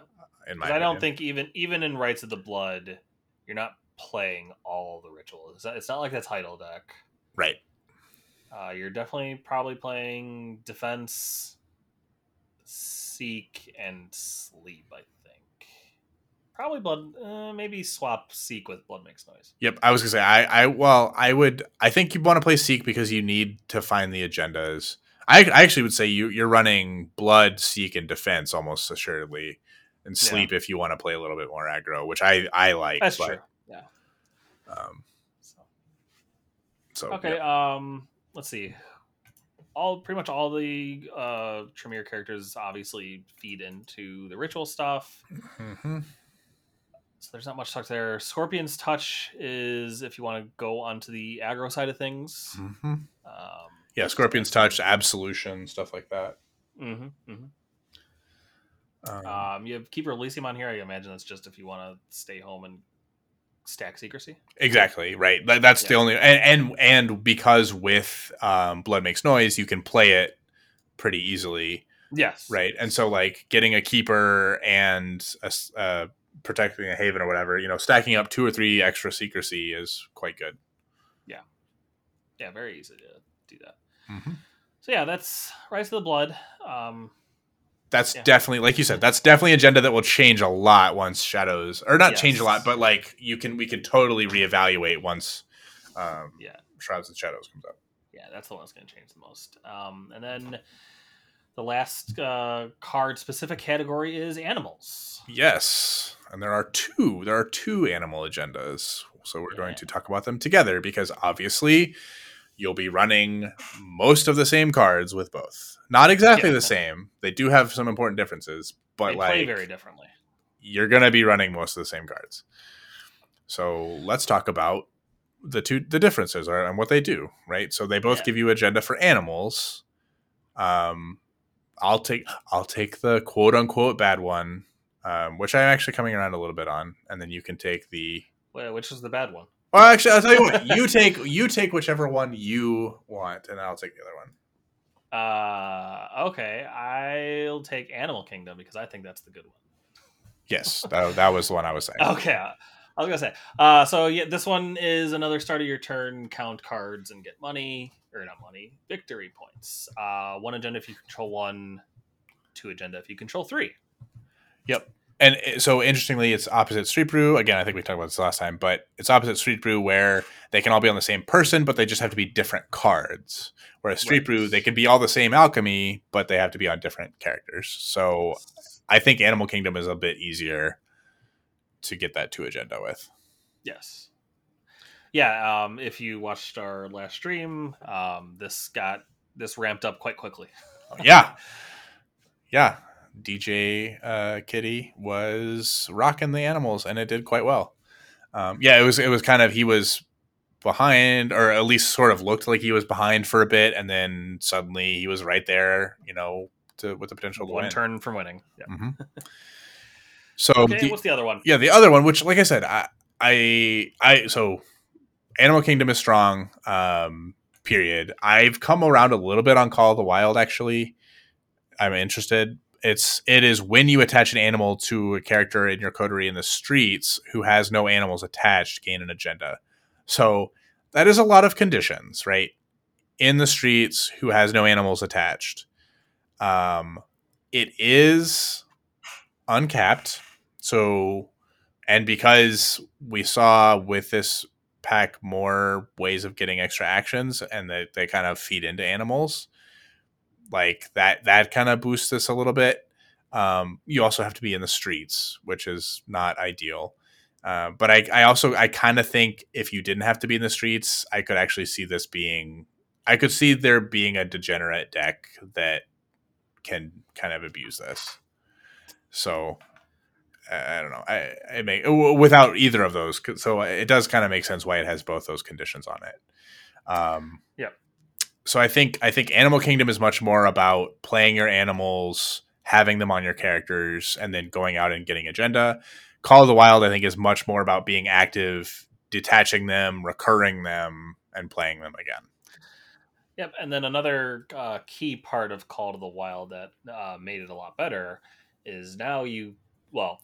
in my I don't think even even in Rites of the Blood, you're not playing all the rituals. It's not, it's not like the title deck. right Uh, you're definitely probably playing defense, seek, and sleep. I think probably blood. Uh, maybe swap seek with blood makes noise. yep i was gonna say i i well i would i think you want to play seek because you need to find the agendas i, I actually would say you you're running blood seek and defense almost assuredly and Yeah. sleep if you want to play a little bit more aggro which i i like That's but, true. Yeah. um So, so okay. yeah. Um. Let's see. All pretty much all the uh Tremere characters obviously feed into the ritual stuff. Mhm. So there's not much talk there. Scorpion's touch is if you want to go onto the aggro side of things. Mhm. Um, yeah scorpion's touch absolution stuff like that hmm hmm um, Um, you have keep releasing on here. I imagine that's just if you want to stay home and stack secrecy. Exactly right. That, that's the only and, and and because with um, blood makes noise, you can play it pretty easily, Yes. right? And so like getting a keeper and a, uh, protecting a haven or whatever, you know, stacking up two or three extra secrecy is quite good. Yeah. Yeah, very easy to do that. Mm-hmm. So yeah, that's Rites of the Blood. Um, That's Yeah. definitely, like you said, that's definitely agenda that will change a lot once shadows, or not change a lot, but like you can, we can totally reevaluate once, um, Yeah. shrouds and shadows comes up. yeah, that's the one that's going to change the most. Um, and then the last uh, card specific category is animals. Yes, and there are two. There are two animal agendas, so we're going to talk about them together because obviously you'll be running most of the same cards with both. Not exactly Yeah. the same. They do have some important differences, but they play like very differently. you're going to be running most of the same cards. So let's talk about the two the differences are and what they do. Right. So they both Yeah. give you agenda for animals. Um, I'll take I'll take the quote unquote bad one, um, which I'm actually coming around a little bit on, and then you can take the. Wait, which is the bad one? Well, actually, I'll tell you what. You take you take whichever one you want, and I'll take the other one. Uh, okay, I'll take Animal Kingdom because I think that's the good one. Yes, that, that was the one I was saying. Okay, I was gonna say. Uh, so yeah, this one is another start of your turn. Count cards and get money, or not money, victory points. Uh, one agenda if you control one, two agenda if you control three. Yep. And so interestingly, it's opposite Street Brew. Again, I think we talked about this last time, but it's opposite Street Brew where they can all be on the same person, but they just have to be different cards. Whereas Street Right. Brew, they can be all the same alchemy, but they have to be on different characters. So I think Animal Kingdom is a bit easier to get that two agenda with. Yes. Yeah. Um, if you watched our last stream, um, this got this ramped up quite quickly. yeah. Yeah. DJ uh, Kitty was rocking the animals and it did quite well. Um, yeah, it was it was kind of he was behind or at least sort of looked like he was behind for a bit and then suddenly he was right there, you know, to with the potential to One win. turn from winning. Yeah. hmm [laughs] So Okay. the- what's the other one? yeah, the other one, which like I said, I I I so Animal Kingdom is strong. Um, period. I've come around a little bit on Call of the Wild. Actually, I'm interested, It's it is when you attach an animal to a character in your coterie in the streets who has no animals attached gain an agenda. So that is a lot of conditions, right? In the streets who has no animals attached. Um, it is uncapped. So, and because we saw with this pack more ways of getting extra actions and they, they kind of feed into animals, like that, that kind of boosts this a little bit. Um, you also have to be in the streets, which is not ideal. Uh, but I, I also I kind of think if you didn't have to be in the streets, I could actually see this being I could see there being a degenerate deck that can kind of abuse this. So I don't know. I, I make without either of those. So it does kind of make sense why it has both those conditions on it. Um, yeah. So I think I think Animal Kingdom is much more about playing your animals, having them on your characters, and then going out and getting agenda. Call of the Wild, I think, is much more about being active, detaching them, recurring them, and playing them again. Yep, and then another uh, key part of Call to the Wild that uh, made it a lot better is now you well,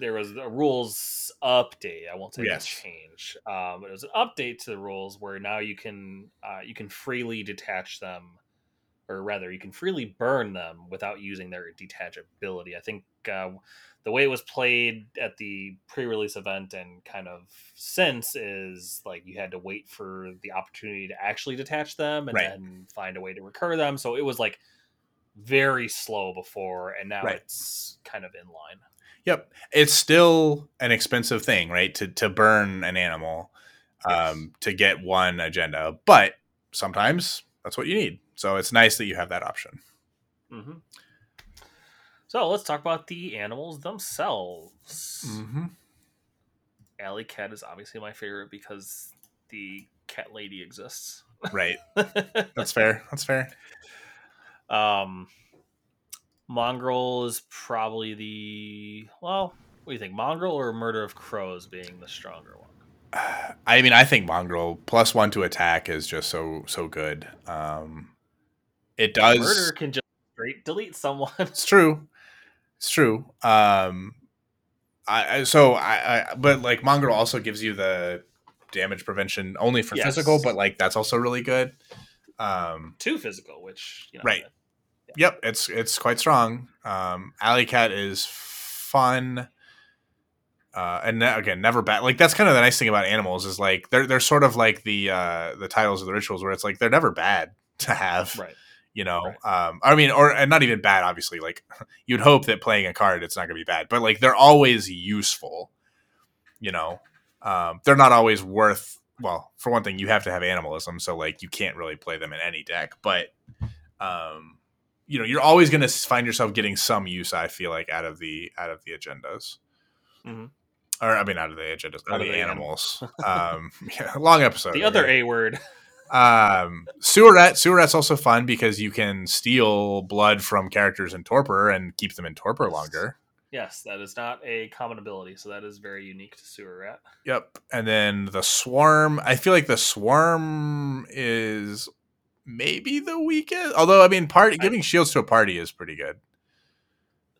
there was a rules update. I won't say yes. change, um, but it was an update to the rules where now you can uh, you can freely detach them, or rather, you can freely burn them without using their detachability. I think uh, the way it was played at the pre-release event and kind of since is like you had to wait for the opportunity to actually detach them and right. then find a way to recur them. So it was like very slow before, and now right. it's kind of in line. Yep, it's still an expensive thing, right? To to burn an animal, yes. um, to get one agenda, but sometimes that's what you need. So it's nice that you have that option. Mm-hmm. So let's talk about the animals themselves. Mm-hmm. Alley Cat is obviously my favorite because the cat lady exists. Right. [laughs] That's fair. That's fair. Um, Mongrel is probably the well. What do you think, Mongrel or Murder of Crows being the stronger one? I mean, I think Mongrel plus one to attack is just so so good. Um, it does. Murder can just straight delete someone. It's true. It's true. Um, I, so I, I but like Mongrel also gives you the damage prevention only for yes. physical, but like that's also really good. Um, two physical, which you know, right. Yep, it's it's quite strong. Um, Alley Cat is fun. Uh, and ne- again, never bad. Like that's kind of the nice thing about animals is like they're they're sort of like the uh, the titles of the rituals where it's like they're never bad [laughs] to have. Right you know right. um i mean or and not even bad obviously like [laughs] you'd hope that playing a card it's not going to be bad but like they're always useful you know um they're not always worth well for one thing you have to have animalism so like you can't really play them in any deck but um you know you're always going to find yourself getting some use i feel like out of the out of the agendas mm-hmm. or i mean out of the agendas out, out of the, the animals [laughs] um [laughs] yeah, long episode the other a word [laughs] um, Sewer Rat. Sewerette's also fun because you can steal blood from characters in Torpor and keep them in Torpor longer. Yes, that is not a common ability, so that is very unique to Sewer Rat. Yep. And then the Swarm. I feel like the Swarm is maybe the weakest. Although, I mean, part giving I, shields to a party is pretty good.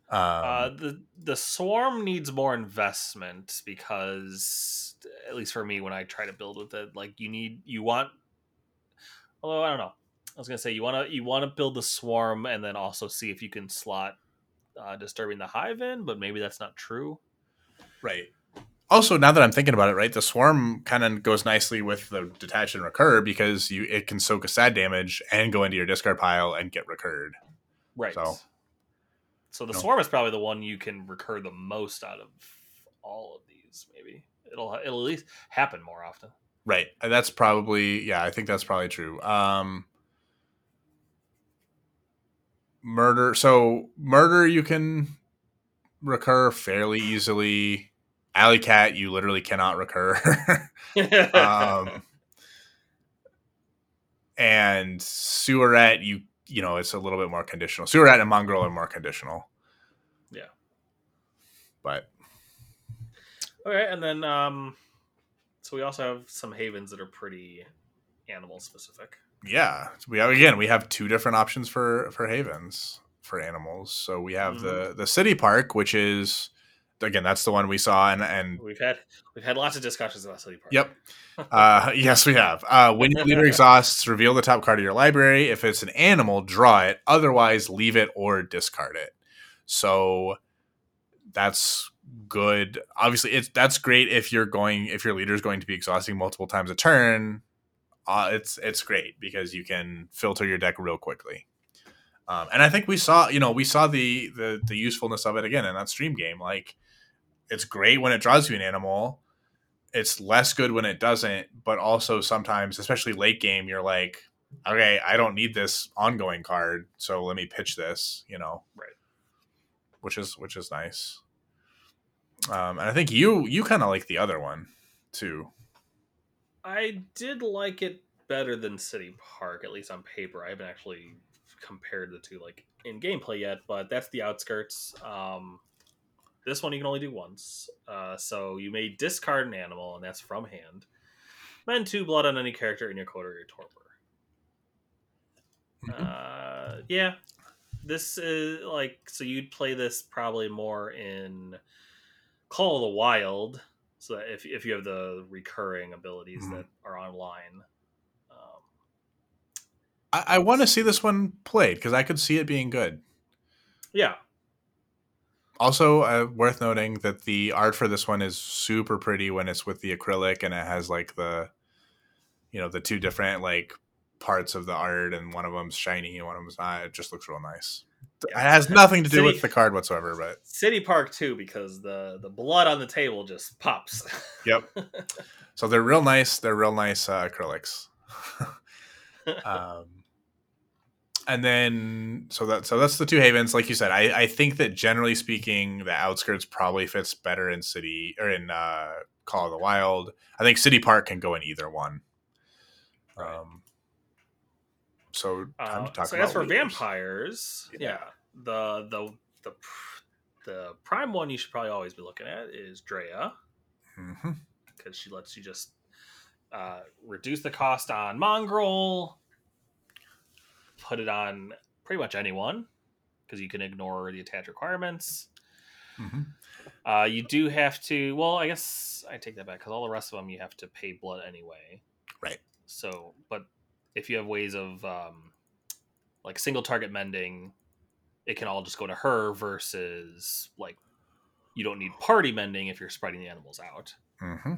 Um, uh, the the Swarm needs more investment because, at least for me, when I try to build with it, like you need you want Although I don't know. I was gonna say you wanna you wanna build the swarm and then also see if you can slot uh, disturbing the hive in, but maybe that's not true. Right. Also, now that I'm thinking about it, right, the swarm kind of goes nicely with the detach and recur because you it can soak a sad damage and go into your discard pile and get recurred. Right. So, so the no. swarm is probably the one you can recur the most out of all of these. Maybe it'll it'll at least happen more often. Right. Uh, that's probably yeah, I think that's probably true. Um murder so murder you can recur fairly easily. Alley Cat you literally cannot recur. [laughs] um and Sewer Rat you you know, it's a little bit more conditional. Sewer Rat and Mongrel are more conditional. Yeah. But Okay, and then um so we also have some havens that are pretty animal specific. Yeah, we have, again we have two different options for for havens. for animals. So we have Mhm. the the city park, which is again that's the one we saw, and and We've had we've had lots of discussions about City Park. Yep. [laughs] uh, yes, we have. Uh, when your leader [laughs] exhausts, reveal the top card of your library. If it's an animal, draw it. Otherwise, leave it or discard it. So that's good. Obviously, it's that's great if you're going if your leader is going to be exhausting multiple times a turn. Uh, it's it's great because you can filter your deck real quickly. Um, and I think we saw, you know, we saw the, the the usefulness of it again in that stream game. Like, it's great when it draws you an animal. It's less good when it doesn't. But also sometimes, especially late game, you're like, okay, I don't need this ongoing card, so let me pitch this. You know, Right. Which is which is nice. Um, and I think you you kind of like the other one too. I did like it better than City Park, at least on paper. I haven't actually compared the two like in gameplay yet, but that's the outskirts. Um, this one you can only do once, uh, so you may discard an animal, and that's from hand. Spend two blood on any character in your coat or your torpor. Uh, yeah, this is like so you'd play this probably more in Call of the Wild, so that if if you have the recurring abilities Mhm. that are online. Um, I, I want to see this one played because I could see it being good. yeah, Also, uh, worth noting that the art for this one is super pretty when it's with the acrylic, and it has like the, you know, the two different like parts of the art, and one of them's shiny and one of them's not. It just looks real nice. It has nothing to do City- with the card whatsoever, but City Park too, because the the blood on the table just pops. yep. [laughs] So they're real nice. They're real nice uh, acrylics. [laughs] [laughs] um, and then so that so that's the two havens. Like you said, I I think that generally speaking, the outskirts probably fits better in city or in uh, Call of the Wild. I think City Park can go in either one. Right. Um, so time Uh, to talk so about as for leaders. vampires, Yeah. yeah. the the the the prime one you should probably always be looking at is Drea because she lets you just uh, reduce the cost on Mongrel, put it on pretty much anyone because you can ignore the attach requirements. Mhm. Uh, you do have to. Well, I guess I take that back because all the rest of them you have to pay blood anyway. Right. So, but if you have ways of um, like single target mending, it can all just go to her versus like you don't need party mending if you're spreading the animals out. hmm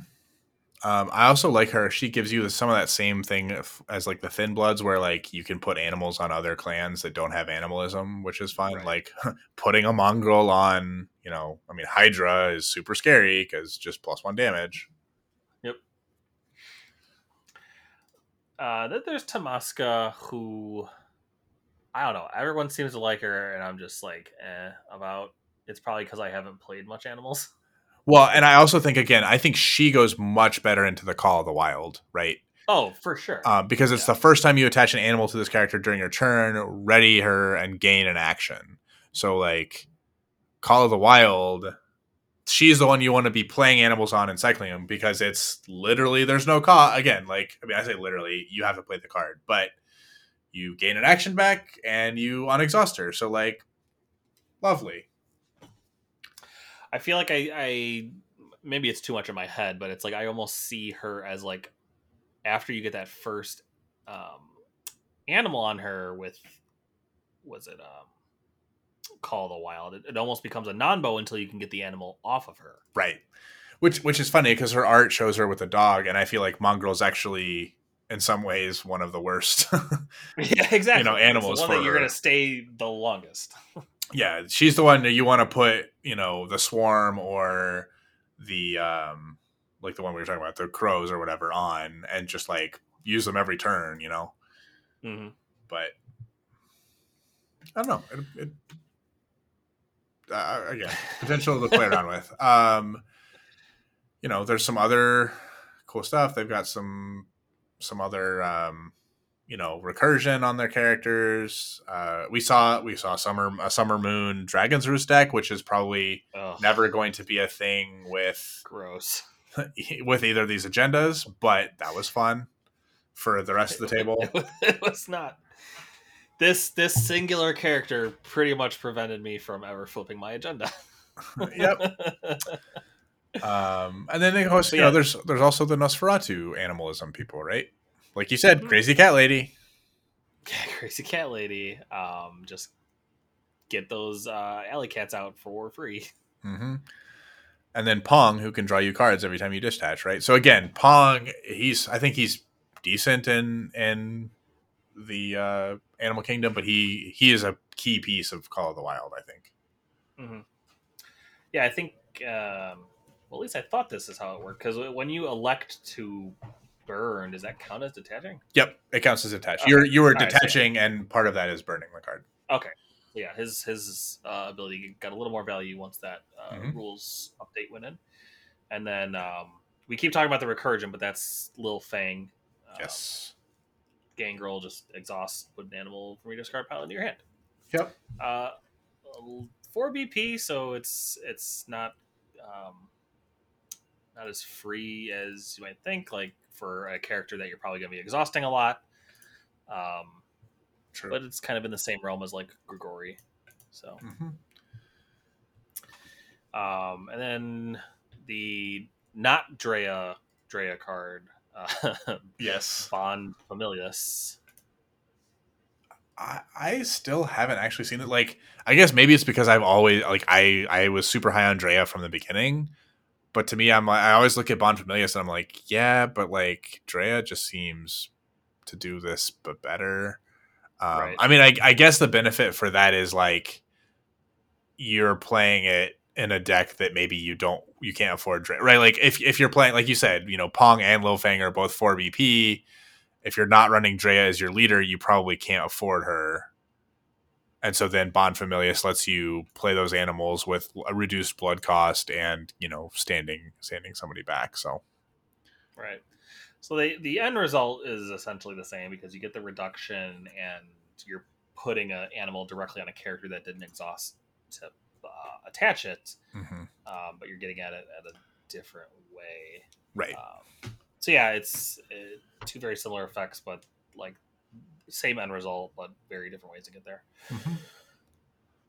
Um, I also like her. She gives you some of that same thing as like the Thin Bloods, where like you can put animals on other clans that don't have animalism, which is fine. Right. Like [laughs] putting a mongrel on, you know, I mean, Hydra is super scary because just plus one damage. Yep. Uh, then there's Tamaska, who I don't know. Everyone seems to like her, and I'm just like, eh, about. It's probably because I haven't played much animals. [laughs] Well, and I also think again, I think she goes much better into the Call of the Wild, right? Oh, for sure. Uh, because it's Yeah. the first time you attach an animal to this character during your turn, ready her and gain an action. So like Call of the Wild, she's the one you want to be playing animals on and cycling them because it's literally there's no cost. Again, like I mean, I say literally, you have to play the card, but you gain an action back and you unexhaust her. So like, lovely. I feel like I, I maybe it's too much in my head, but it's like I almost see her as like after you get that first um, animal on her with was it um, Call of the Wild? It, it almost becomes a non-bo until you can get the animal off of her. Right. Which which is funny because her art shows her with a dog, and I feel like Mongrel's actually in some ways one of the worst. [laughs] [laughs] yeah, exactly. You know, animals It's the one for that you're her. gonna stay the longest. [laughs] yeah, she's the one that you want to put, you know, the swarm or the um like the one we were talking about, the crows or whatever on and just like use them every turn, you know. hmm But I don't know. It, it uh, again, potential to play around with. Um you know, there's some other cool stuff. They've got some some other um you know recursion on their characters. Uh, we saw we saw summer a summer moon dragon's roost deck, which is probably Oh, never going to be a thing with gross. [laughs] with either of these agendas, but that was fun for the rest of the table. [laughs] It was, not. this this singular character pretty much prevented me from ever flipping my agenda. [laughs] yep. Um, and then of course, So, you yeah. know, there's there's also the Nosferatu animalism people, right? Like you said, Mhm. crazy cat lady. Yeah, [laughs] crazy cat lady. Um, just get those uh, alley cats out for free. hmm And then Pong, who can draw you cards every time you dispatch, right? So again, Pong, he's I think he's decent in in the uh, Animal Kingdom, but he he is a key piece of Call of the Wild, I think. hmm Yeah, I think. Um, well, at least I thought this is how it worked. Because when you elect to burn, does that count as detaching? Yep, it counts as attached. Okay. You're you were All right, so- detaching, and part of that is burning the card. Okay. Yeah, his his uh, ability got a little more value once that uh, Mhm. rules update went in, and then um, we keep talking about the recursion, but that's Lil Fang. Uh, Yes. Gangrel just exhausts put an animal from your discard pile into your hand. Yep. Uh, four BP, so it's it's not um, not as free as you might think. Like for a character that you're probably going to be exhausting a lot. Um, True. but it's kind of in the same realm as like Grigori. So, Mhm. um, and then the not Drea Drea card, uh, [laughs] Yes. Bond Famulus. I, I still haven't actually seen it. Like, I guess maybe it's because I've always like I I was super high on Drea from the beginning, but to me, I'm like I always look at Bond Famulus and I'm like, yeah, but like Drea just seems to do this but better. Um, Right. I mean, I I guess the benefit for that is like you're playing it in a deck that maybe you don't you can't afford Drea, right? Like if if you're playing like you said, you know, Pong and Lofang are both four BP if you're not running Drea as your leader, you probably can't afford her. And so then Bond Famulus lets you play those animals with a reduced blood cost and, you know, standing standing somebody back. So Right. So the the end result is essentially the same because you get the reduction and you're putting an animal directly on a character that didn't exhaust to uh, attach it, mhm. um, but you're getting at it at a different way. right. Um, so yeah, it's uh, two very similar effects, but like same end result, but very different ways to get there. Mhm.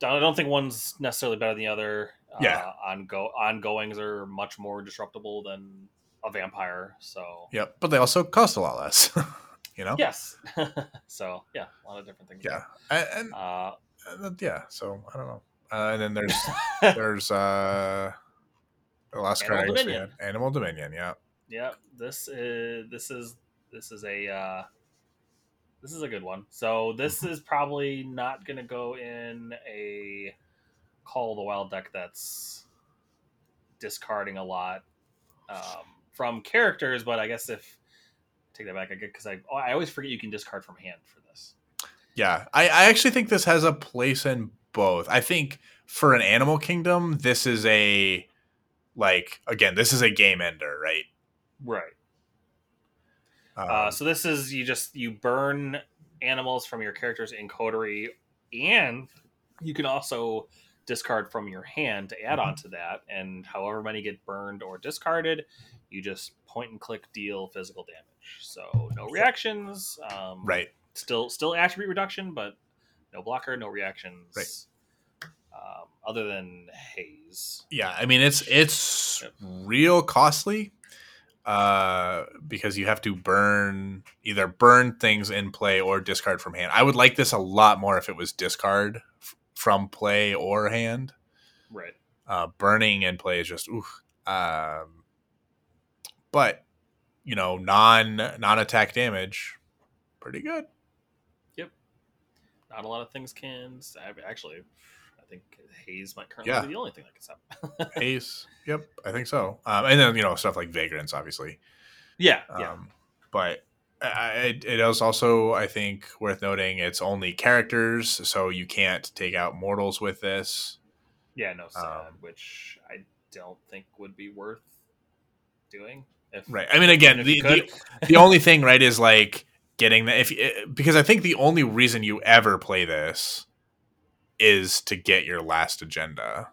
I don't think one's necessarily better than the other. Yeah. Uh, ongo ongoings are much more disruptible than a vampire. So Yep. But they also cost a lot less. [laughs] you know? yes. [laughs] so yeah, a lot of different things. Yeah. And, and, Uh, and yeah. So I don't know. Uh, and then there's [laughs] there's uh the last Animal Dominion. Animal Dominion, yeah. yeah, this is this is this is a uh, this is a good one. So this Mm-hmm. is probably not going to go in a Call of the Wild deck that's discarding a lot um, from characters. But I guess if take that back, I get because I oh, I always forget you can discard from hand for this. Yeah, I, I actually think this has a place in both. I think for an Animal Kingdom, this is a like again, this is a game ender, right? Right. Um, Uh, so this is you just you burn animals from your characters in coterie, and you can also discard from your hand to add on to that. And however many get burned or discarded, you just point and click deal physical damage. So no reactions. Um, right. Still, still attribute reduction, but no blocker, no reactions. Right. Um, other than haze. Yeah, I mean it's it's Yep. real costly uh because you have to burn either burn things in play or discard from hand. I would like this a lot more if it was discard f- from play or hand. Right. uh, burning in play is just oof. Um, but you know, non non attack damage, pretty good. Yep. Not a lot of things can. Actually, I think haze might currently Yeah. be the only thing that can stop. Ace, yep, I think so. Um, and then you know stuff like vagrants, obviously. Yeah, Um, yeah, But I, I- it is also, I think, worth noting it's only characters, so you can't take out mortals with this. yeah. No sad, um, which I don't think would be worth doing. If, Right. I mean, again, the, the the only thing right is like getting that if eh, because I think the only reason you ever play this is to get your last agenda.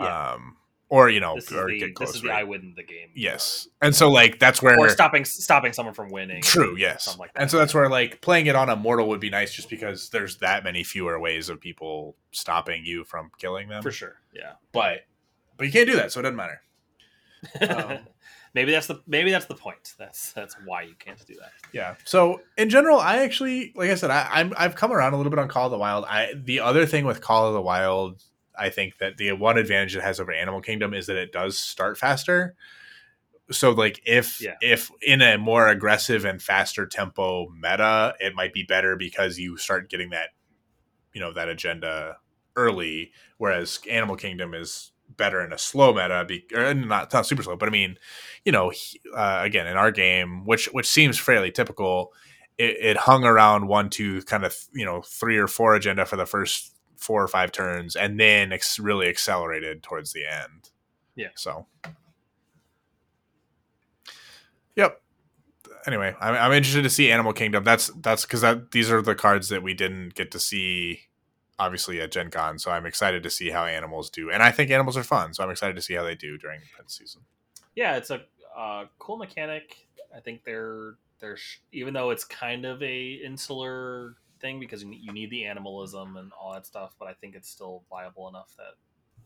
Yeah. Um or you know, This is or the get close. this is the right? I win the game. yes, and so like that's where Or stopping stopping someone from winning. True, yes. Like that. And so that's where like playing it on a mortal would be nice just because there's that many fewer ways of people stopping you from killing them. For sure. Yeah. But but you can't do that, so it doesn't matter. [laughs] Um, maybe that's the maybe that's the point. That's that's why you can't do that. Yeah. So in general, I actually like I said, I, I'm I've come around a little bit on Call of the Wild. I the other thing with Call of the Wild, I think that the one advantage it has over Animal Kingdom is that it does start faster. So like if Yeah. if in a more aggressive and faster tempo meta, it might be better because you start getting that you know that agenda early, whereas Animal Kingdom is better in a slow meta, be, or not not super slow, but I mean, you know, uh, again in our game, which which seems fairly typical, it, it hung around one, two, kind of you know three or four agenda for the first four or five turns, and then ex- really accelerated towards the end. Yeah. So. Yep. Anyway, I'm, I'm interested to see Animal Kingdom. That's that's because that these are the cards that we didn't get to see, obviously at Gen Con. So I'm excited to see how animals do, and I think animals are fun. So I'm excited to see how they do during Prince season. Yeah, it's a uh, cool mechanic. I think they're they're even though it's kind of a insular thing because you need, you need the animalism and all that stuff, but I think it's still viable enough that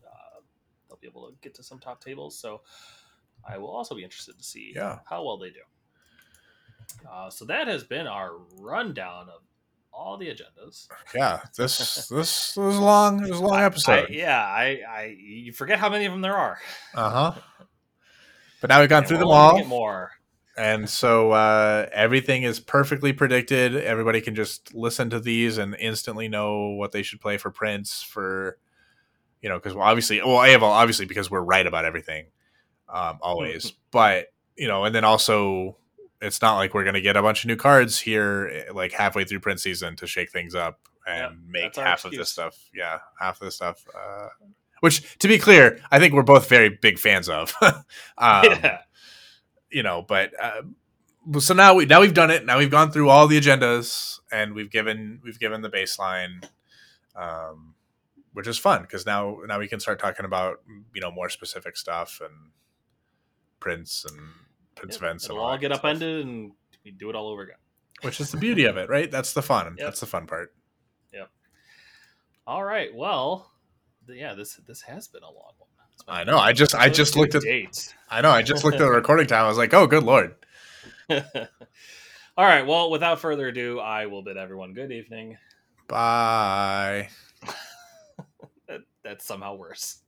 uh, they'll be able to get to some top tables. So I will also be interested to see Yeah. how well they do. Uh, so that has been our rundown of all the agendas. Yeah, this this was long. It was a long episode. I, yeah, I, I you forget how many of them there are. Uh huh. But now we've gone And through them all, more. and so uh, everything is perfectly predicted. Everybody can just listen to these and instantly know what they should play for Prince. For you know, because well, obviously, well, I have obviously because we're right about everything, um, always. but you know, and then also, it's not like we're gonna get a bunch of new cards here, eh, like halfway through print season to shake things up and Yep, make half of this stuff. Yeah, half of this stuff. Uh, which, to be clear, I think we're both very big fans of. [laughs] um, yeah. you know, but uh, so now we now we've done it. Now we've gone through all the agendas and we've given we've given the baseline, um, which is fun because now now we can start talking about you know more specific stuff and prints and Prince Yep, events. It'll all all get stuff, upended and we do it all over again. which is the beauty of it, right? That's the fun. Yep. That's the fun part. Yep. All right. Well, yeah, this this has been a long one. I know. I just I just looked at dates. I know. I just looked at the [laughs] recording time. I was like, oh, good lord. [laughs] all right. Well, without further ado, I will bid everyone good evening. Bye. [laughs] That, that's somehow worse.